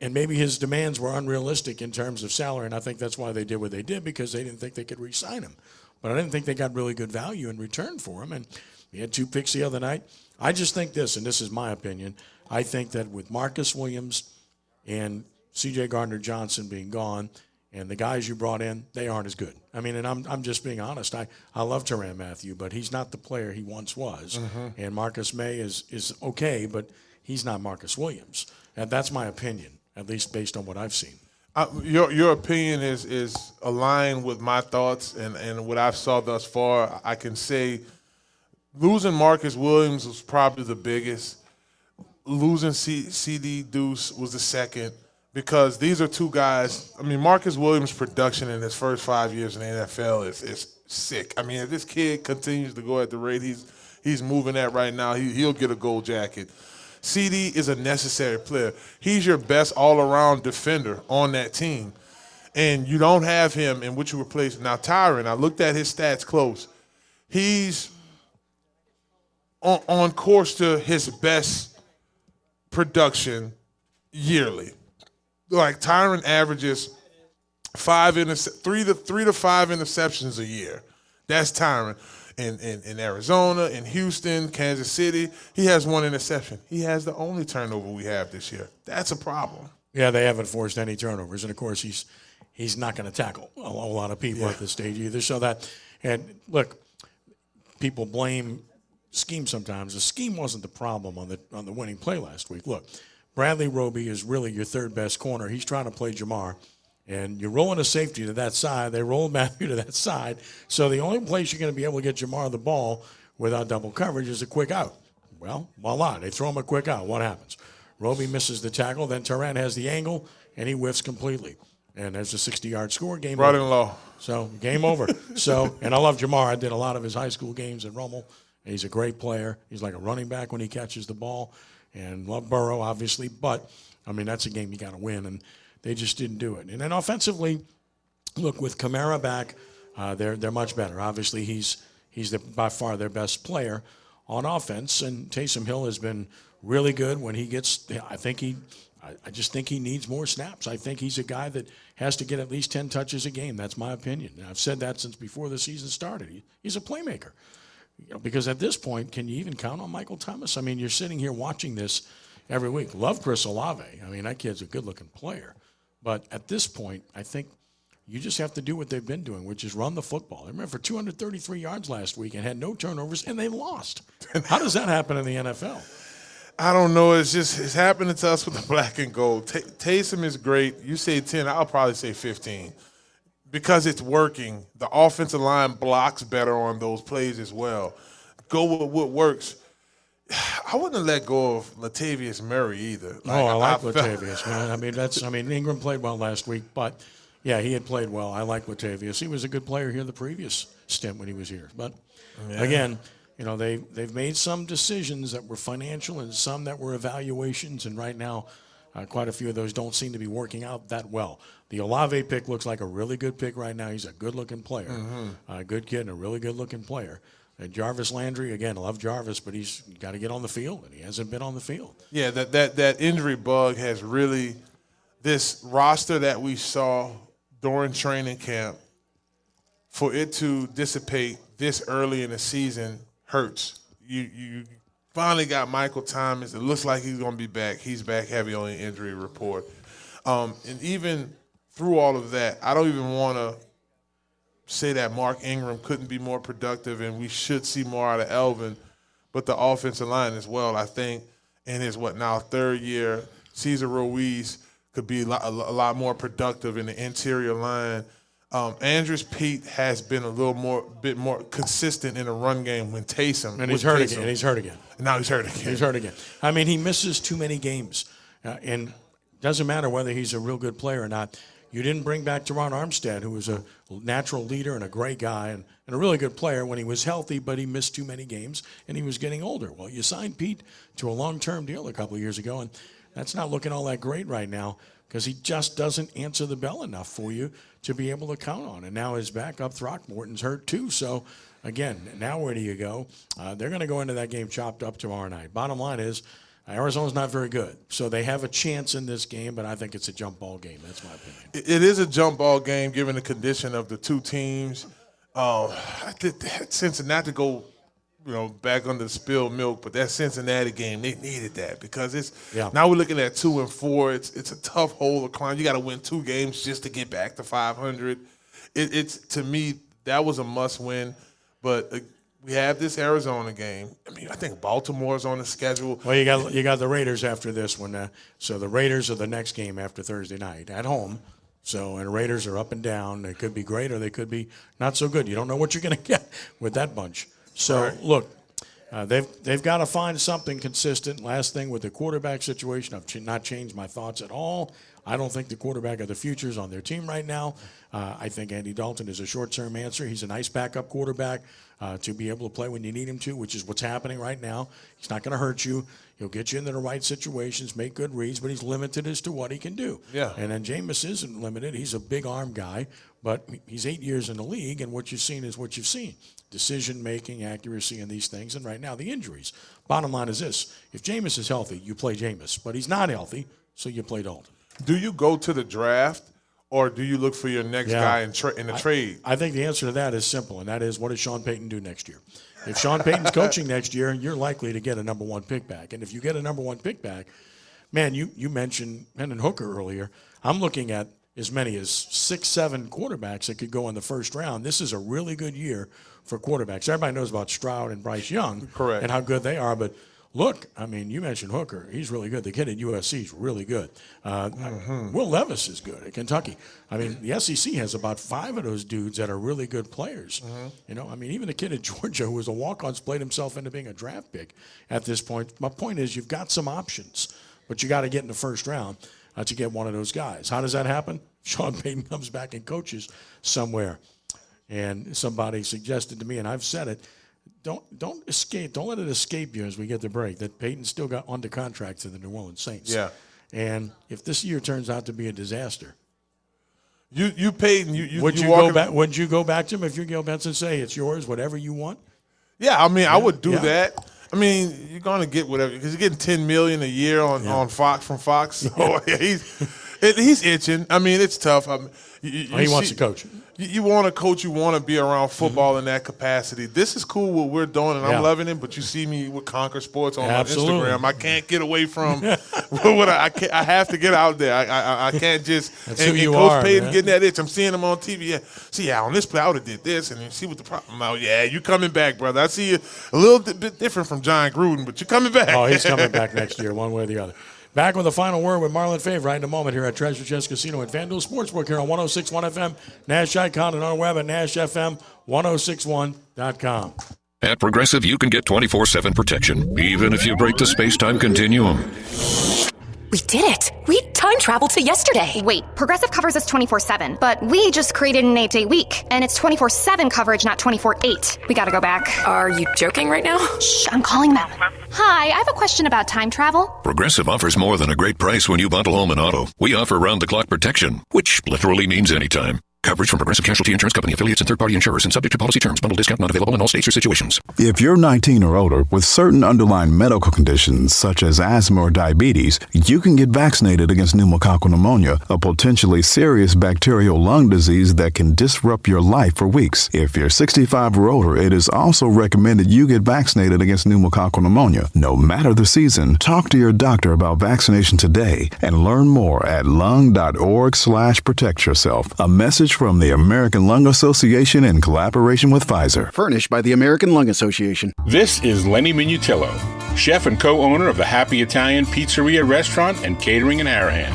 and maybe his demands were unrealistic in terms of salary, and I think that's why they did what they did because they didn't think they could re-sign him. But I didn't think they got really good value in return for him, and he had two picks the other night. I just think this, and this is my opinion. I think that with Marcus Williams and C.J. Gardner Johnson being gone, and the guys you brought in, they aren't as good. I mean, and I'm I'm just being honest. I, I love Tyrann Mathieu, but he's not the player he once was. Mhm. And Marcus Maye is is okay, but he's not Marcus Williams. And that's my opinion, at least based on what I've seen. Uh, your your opinion is is aligned with my thoughts and, and what I've saw thus far. I can say losing Marcus Williams was probably the biggest. Losing C, CD Deuce was the second because these are two guys. I mean, Marcus Williams' production in his first five years in the NFL is is sick. I mean, if this kid continues to go at the rate he's he's moving at right now, he, he'll get a gold jacket. CD is a necessary player. He's your best all around defender on that team. And you don't have him in which you replace. Now, Tyrann, I looked at his stats close. He's on, on course to his best production yearly. Like Tyrann averages five interce- three to three to five interceptions a year. That's Tyrann. In, in, in Arizona, in Houston, Kansas City, he has one interception. He has the only turnover we have this year. That's a problem. Yeah, they haven't forced any turnovers, and of course he's he's not going to tackle a, a lot of people at this stage either. So that and look, people blame scheme sometimes. The scheme wasn't the problem on the on the winning play last week. Look, Bradley Roby is really your third best corner. He's trying to play Ja'Marr. And you're rolling a safety to that side. They roll Mathieu to that side. So the only place you're going to be able to get Ja'Marr the ball without double coverage is a quick out. Well, voila. They throw him a quick out. What happens? Roby misses the tackle. Then Tyrann has the angle, and he whiffs completely. And there's a 60 yard score. Game Right over. in low. So game over. so, and I love Ja'Marr. I did a lot of his high school games at Rummel. He's a great player. He's like a running back when he catches the ball. And love Burrow, obviously. But, I mean, that's a game you got to win. And they just didn't do it. And then offensively, look, with Kamara back, uh, they're, they're much better. Obviously, he's, he's the, by far their best player on offense. And Taysom Hill has been really good when he gets, I think he, I, just think he needs more snaps. I think he's a guy that has to get at least 10 touches a game. That's my opinion. I've said that since before the season started. He, he's a playmaker. You know, because at this point, can you even count on Michael Thomas? I mean, you're sitting here watching this every week. Love Chris Olave. I mean, that kid's a good looking player. But at this point, I think you just have to do what they've been doing, which is run the football. I remember for 233 yards last week and had no turnovers, and they lost. How does that happen in the NFL? I don't know. It's just it's happening to us with the black and gold. Ta Taysom is great. You say ten, I'll probably say fifteen, because it's working. The offensive line blocks better on those plays as well. Go with what works. I wouldn't let go of Latavius Murray either. oh, I like felt- Latavius, man. I mean, that's. I mean, Ingram played well last week, but yeah, he had played well. I like Latavius. He was a good player here the previous stint when he was here. But Yeah. again, you know they they've made some decisions that were financial and some that were evaluations, and right now, uh, quite a few of those don't seem to be working out that well. The Olave pick looks like a really good pick right now. He's a good-looking player, Mhm. a good kid, and a really good-looking player. And Jarvis Landry, again, I love Jarvis, but he's got to get on the field, and he hasn't been on the field. Yeah, that, that that injury bug has really this roster that we saw during training camp for it to dissipate this early in the season hurts. You you finally got Michael Thomas. It looks like he's going to be back. He's back heavy on the injury report. Um, and even through all of that, I don't even want to say that Mark Ingram couldn't be more productive and we should see more out of Elvin, but the offensive line as well, I think, in his what now third year, Cesar Ruiz could be a lot, a lot more productive in the interior line. Um, Andrus Peat has been a little more, bit more consistent in the run game when Taysom And he's hurt Taysom. again. And he's hurt again. And Now he's hurt again. He's hurt again. I mean, he misses too many games, uh, and doesn't matter whether he's a real good player or not. You didn't bring back Terron Armstead, who was a natural leader and a great guy and, and a really good player when he was healthy, but he missed too many games and he was getting older. Well, you signed Peat to a long-term deal a couple of years ago, and that's not looking all that great right now because he just doesn't answer the bell enough for you to be able to count on. And now his backup Throckmorton's hurt too, so again, now where do you go? Uh, they're going to go into that game chopped up tomorrow night. Bottom line is, Arizona's not very good, so they have a chance in this game, but I think it's a jump ball game. That's my opinion. It- is a jump ball game given the condition of the two teams. Um, I did that Cincinnati go, you know, back under the spilled milk, but that Cincinnati game they needed that because it's Yeah. now we're looking at two and four. It's it's a tough hole to climb. You got to win two games just to get back to 500. It, it's to me that was a must win, but. We have this Arizona game. I mean, I think Baltimore's on the schedule. Well, you got you got the Raiders after this one, uh, so the Raiders are the next game after Thursday night at home. So, and Raiders are up and down. They could be great or they could be not so good. You don't know what you're going to get with that bunch. So, Right. look, uh, they've they've got to find something consistent. Last thing with the quarterback situation, I've ch- not changed my thoughts at all. I don't think the quarterback of the future is on their team right now. Uh, I think Andy Dalton is a short-term answer. He's a nice backup quarterback uh, to be able to play when you need him to, which is what's happening right now. He's not going to hurt you. He'll get you into the right situations, make good reads, but he's limited as to what he can do. Yeah. And then Jameis isn't limited. He's a big arm guy, but he's eight years in the league, and what you've seen is what you've seen decision making, accuracy, and these things. And right now, the injuries. Bottom line is this if Jameis is healthy, you play Jameis, but he's not healthy, so you play Dalton. Do you go to the draft or do you look for your next Yeah. guy in, tra- in the I- trade? I think the answer to that is simple, and that is what does Sean Payton do next year? If Sean Payton's coaching next year, you're likely to get a number one pick back. And if you get a number one pick back, man, you, you mentioned Hendon Hooker earlier. I'm looking at as many as six, seven quarterbacks that could go in the first round. This is a really good year for quarterbacks. Everybody knows about Stroud and Bryce Young Correct. and how good they are, but look, I mean, you mentioned Hooker. He's really good. The kid at USC is really good. Uh, Will Levis is good at Kentucky. I mean, the SEC has about five of those dudes that are really good players. You know, I mean, even the kid at Georgia who was a walk-on played himself into being a draft pick at this point. My point is, you've got some options, but you got to get in the first round uh, to get one of those guys. How does that happen? Sean Payton comes back and coaches somewhere. And somebody suggested to me, and I've said it, don't don't escape, don't let it escape you as we get the break that Payton still got under contract to the New Orleans Saints. Yeah. And if this year turns out to be a disaster, You you and you you, would you you, go back? Would you go back to him if you're Gayle Benson? Say it's yours, whatever you want. Yeah, I mean, I would do Yeah. that. I mean, you're gonna get whatever because you're getting ten million a year on, on Fox from Fox. So oh, yeah, he's it, he's itching. I mean, it's tough. I mean, you, Oh, he you wants to coach. You, you want to coach. You want to be around football in that capacity. This is cool what we're doing, and Mm-hmm. Yeah. I'm loving it. But you see me with Conquer Sports on Absolutely. Instagram. I can't get away from what I, I can't. I have to get out there. I I, I can't just. That's and, who and Coach are, Payton man. getting that itch. I'm seeing him on TV. Yeah. See, yeah, on this play I would have did this, and see what the problem. Oh, yeah, you coming back, brother. I see you a little bit different from Jon Gruden, but you're coming back. Oh, he's coming back next year, one way or the other. Back with the final word with Marlon Favorite in a moment here at Treasure Chest Casino and FanDuel Sportsbook here on 1061 FM, Nash Icon, and on our web at NashFM1061.com. At Progressive, you can get 24 7 protection, even if you break the space time continuum. We did it! We time traveled to yesterday! Wait, Progressive covers us 24 7, but we just created an 8 day week, and it's 24 7 coverage, not 24 8. We gotta go back. Are you joking right now? Shh, I'm calling them. Hi, I have a question about time travel. Progressive offers more than a great price when you bundle home and auto. We offer round the clock protection, which literally means anytime. Coverage from Progressive Casualty Insurance Company affiliates and third-party insurers and subject to policy terms. Bundle discount not available in all states or situations. If you're 19 or older with certain underlying medical conditions such as asthma or diabetes, you can get vaccinated against pneumococcal pneumonia, a potentially serious bacterial lung disease that can disrupt your life for weeks. If you're 65 or older, it is also recommended you get vaccinated against pneumococcal pneumonia. No matter the season, talk to your doctor about vaccination today and learn more at lung.org/protect yourself. A message from the American Lung Association in collaboration with Pfizer. Furnished by the American Lung Association. This is Lenny Minutillo, chef and co owner of the Happy Italian Pizzeria Restaurant and Catering in Harahans.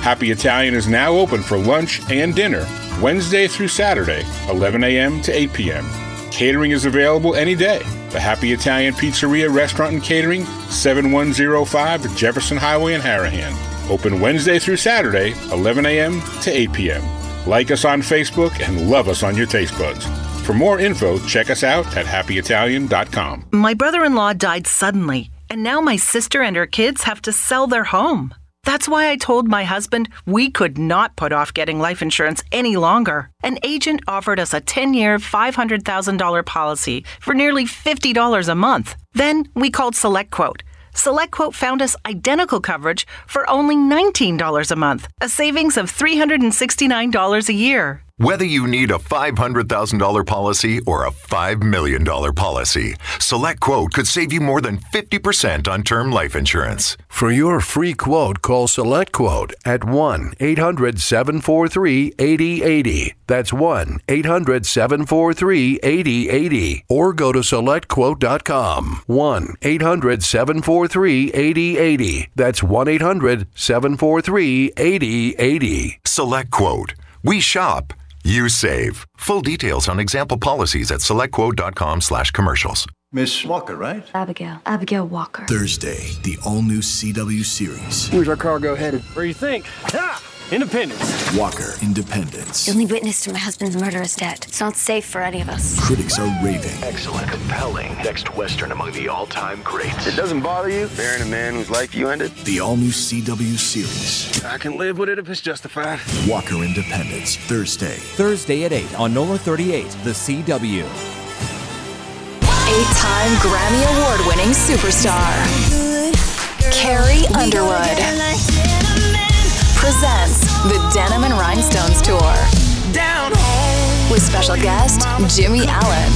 Happy Italian is now open for lunch and dinner, Wednesday through Saturday, 11 a.m. to 8 p.m. Catering is available any day. The Happy Italian Pizzeria Restaurant and Catering, 7105 Jefferson Highway in Harahan. Open Wednesday through Saturday, 11 a.m. to 8 p.m. Like us on Facebook and love us on your taste buds. For more info, check us out at happyitalian.com. My brother in law died suddenly, and now my sister and her kids have to sell their home. That's why I told my husband we could not put off getting life insurance any longer. An agent offered us a 10 year, $500,000 policy for nearly $50 a month. Then we called SelectQuote. SelectQuote found us identical coverage for only $19 a month, a savings of $369 a year. Whether you need a $500,000 policy or a $5 million policy, Select Quote could save you more than 50% on term life insurance. For your free quote, call Select Quote at 1 800 743 8080. That's 1 800 743 8080. Or go to SelectQuote.com. 1 800 743 8080. That's 1 800 743 8080. Select Quote. We shop. You save. Full details on example policies at selectquote.com slash commercials. Miss Walker, right? Abigail. Abigail Walker. Thursday, the all-new CW series. Where's our cargo headed? Where do you think? Ha! Independence. Walker Independence. The only witness to my husband's murder is dead. It's not safe for any of us. Critics are raving. Excellent, compelling, next Western among the all-time greats. It doesn't bother you bearing a man whose life you ended? The all-new CW series. I can live with it if it's justified. Walker Independence. Thursday. Thursday at 8 on NOLA 38, The CW. Eight-time Grammy Award-winning superstar Carrie Underwood presents the Denim and Rhinestones Tour with special guest Jimmy Allen.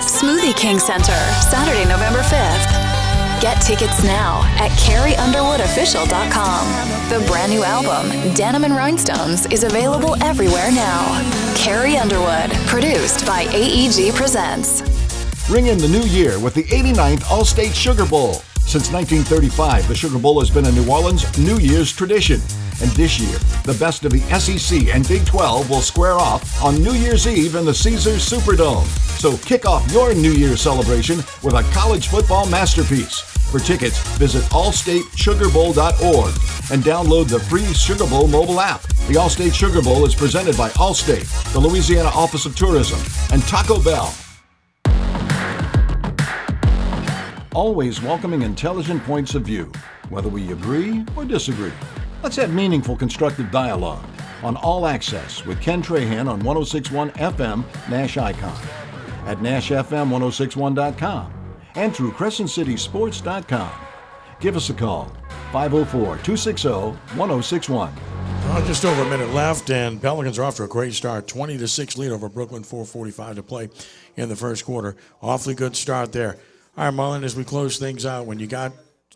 Smoothie King Center, Saturday, November 5th. Get tickets now at CarrieUnderwoodOfficial.com. The brand new album, Denim and Rhinestones, is available everywhere now. Carrie Underwood, produced by AEG Presents. Ring in the new year with the 89th Allstate Sugar Bowl. Since 1935, the Sugar Bowl has been a New Orleans New Year's tradition. And this year, the best of the SEC and Big 12 will square off on New Year's Eve in the Caesars Superdome. So kick off your New Year's celebration with a college football masterpiece. For tickets, visit allstatesugarbowl.org and download the free Sugar Bowl mobile app. The Allstate Sugar Bowl is presented by Allstate, the Louisiana Office of Tourism, and Taco Bell. Always welcoming intelligent points of view, whether we agree or disagree. Let's have meaningful, constructive dialogue on All Access with Ken Trahan on 1061 FM Nash Icon, at NashFM1061.com, and through CrescentCitySports.com. Give us a call, 504 260 1061. Uh, just over a minute left, and Pelicans are off to a great start. 20 to 6 lead over Brooklyn, 445 to play in the first quarter. Awfully good start there. All right, Marlon, as we close things out, when you got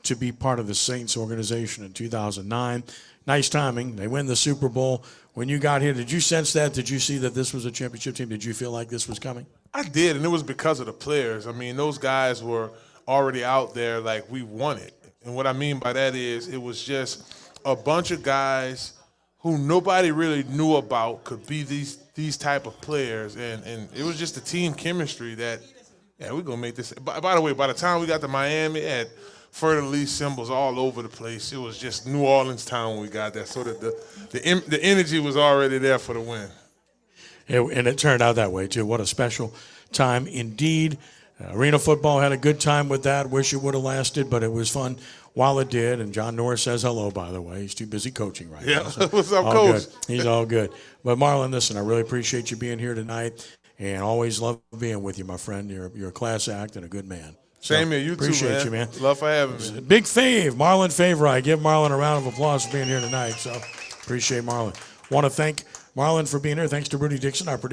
to be part of the Saints organization in 2009, nice timing. They win the Super Bowl. When you got here, did you sense that? Did you see that this was a championship team? Did you feel like this was coming? I did, and it was because of the players. I mean, those guys were already out there like we won it. And what I mean by that is it was just a bunch of guys who nobody really knew about could be these these type of players and and it was just the team chemistry that yeah, we're gonna make this by, by the way, by the time we got to Miami at de lis symbols all over the place. It was just New Orleans town when we got there. So that the the the energy was already there for the win. And it turned out that way too. What a special time indeed. Uh, arena football had a good time with that. Wish it would have lasted, but it was fun while it did. And John Norris says hello, by the way. He's too busy coaching right Yeah. now. so What's up, Coach? good. He's all good. But Marlon, listen, I really appreciate you being here tonight, and always love being with you, my friend. You're you're a class act and a good man. So, Same here, you too, appreciate man. you, man. Love for having me. Big fave, Marlon Favorite. I give Marlon a round of applause for being here tonight. So appreciate Marlon. Want to thank Marlon for being here. Thanks to Rudy Dixon, our producer.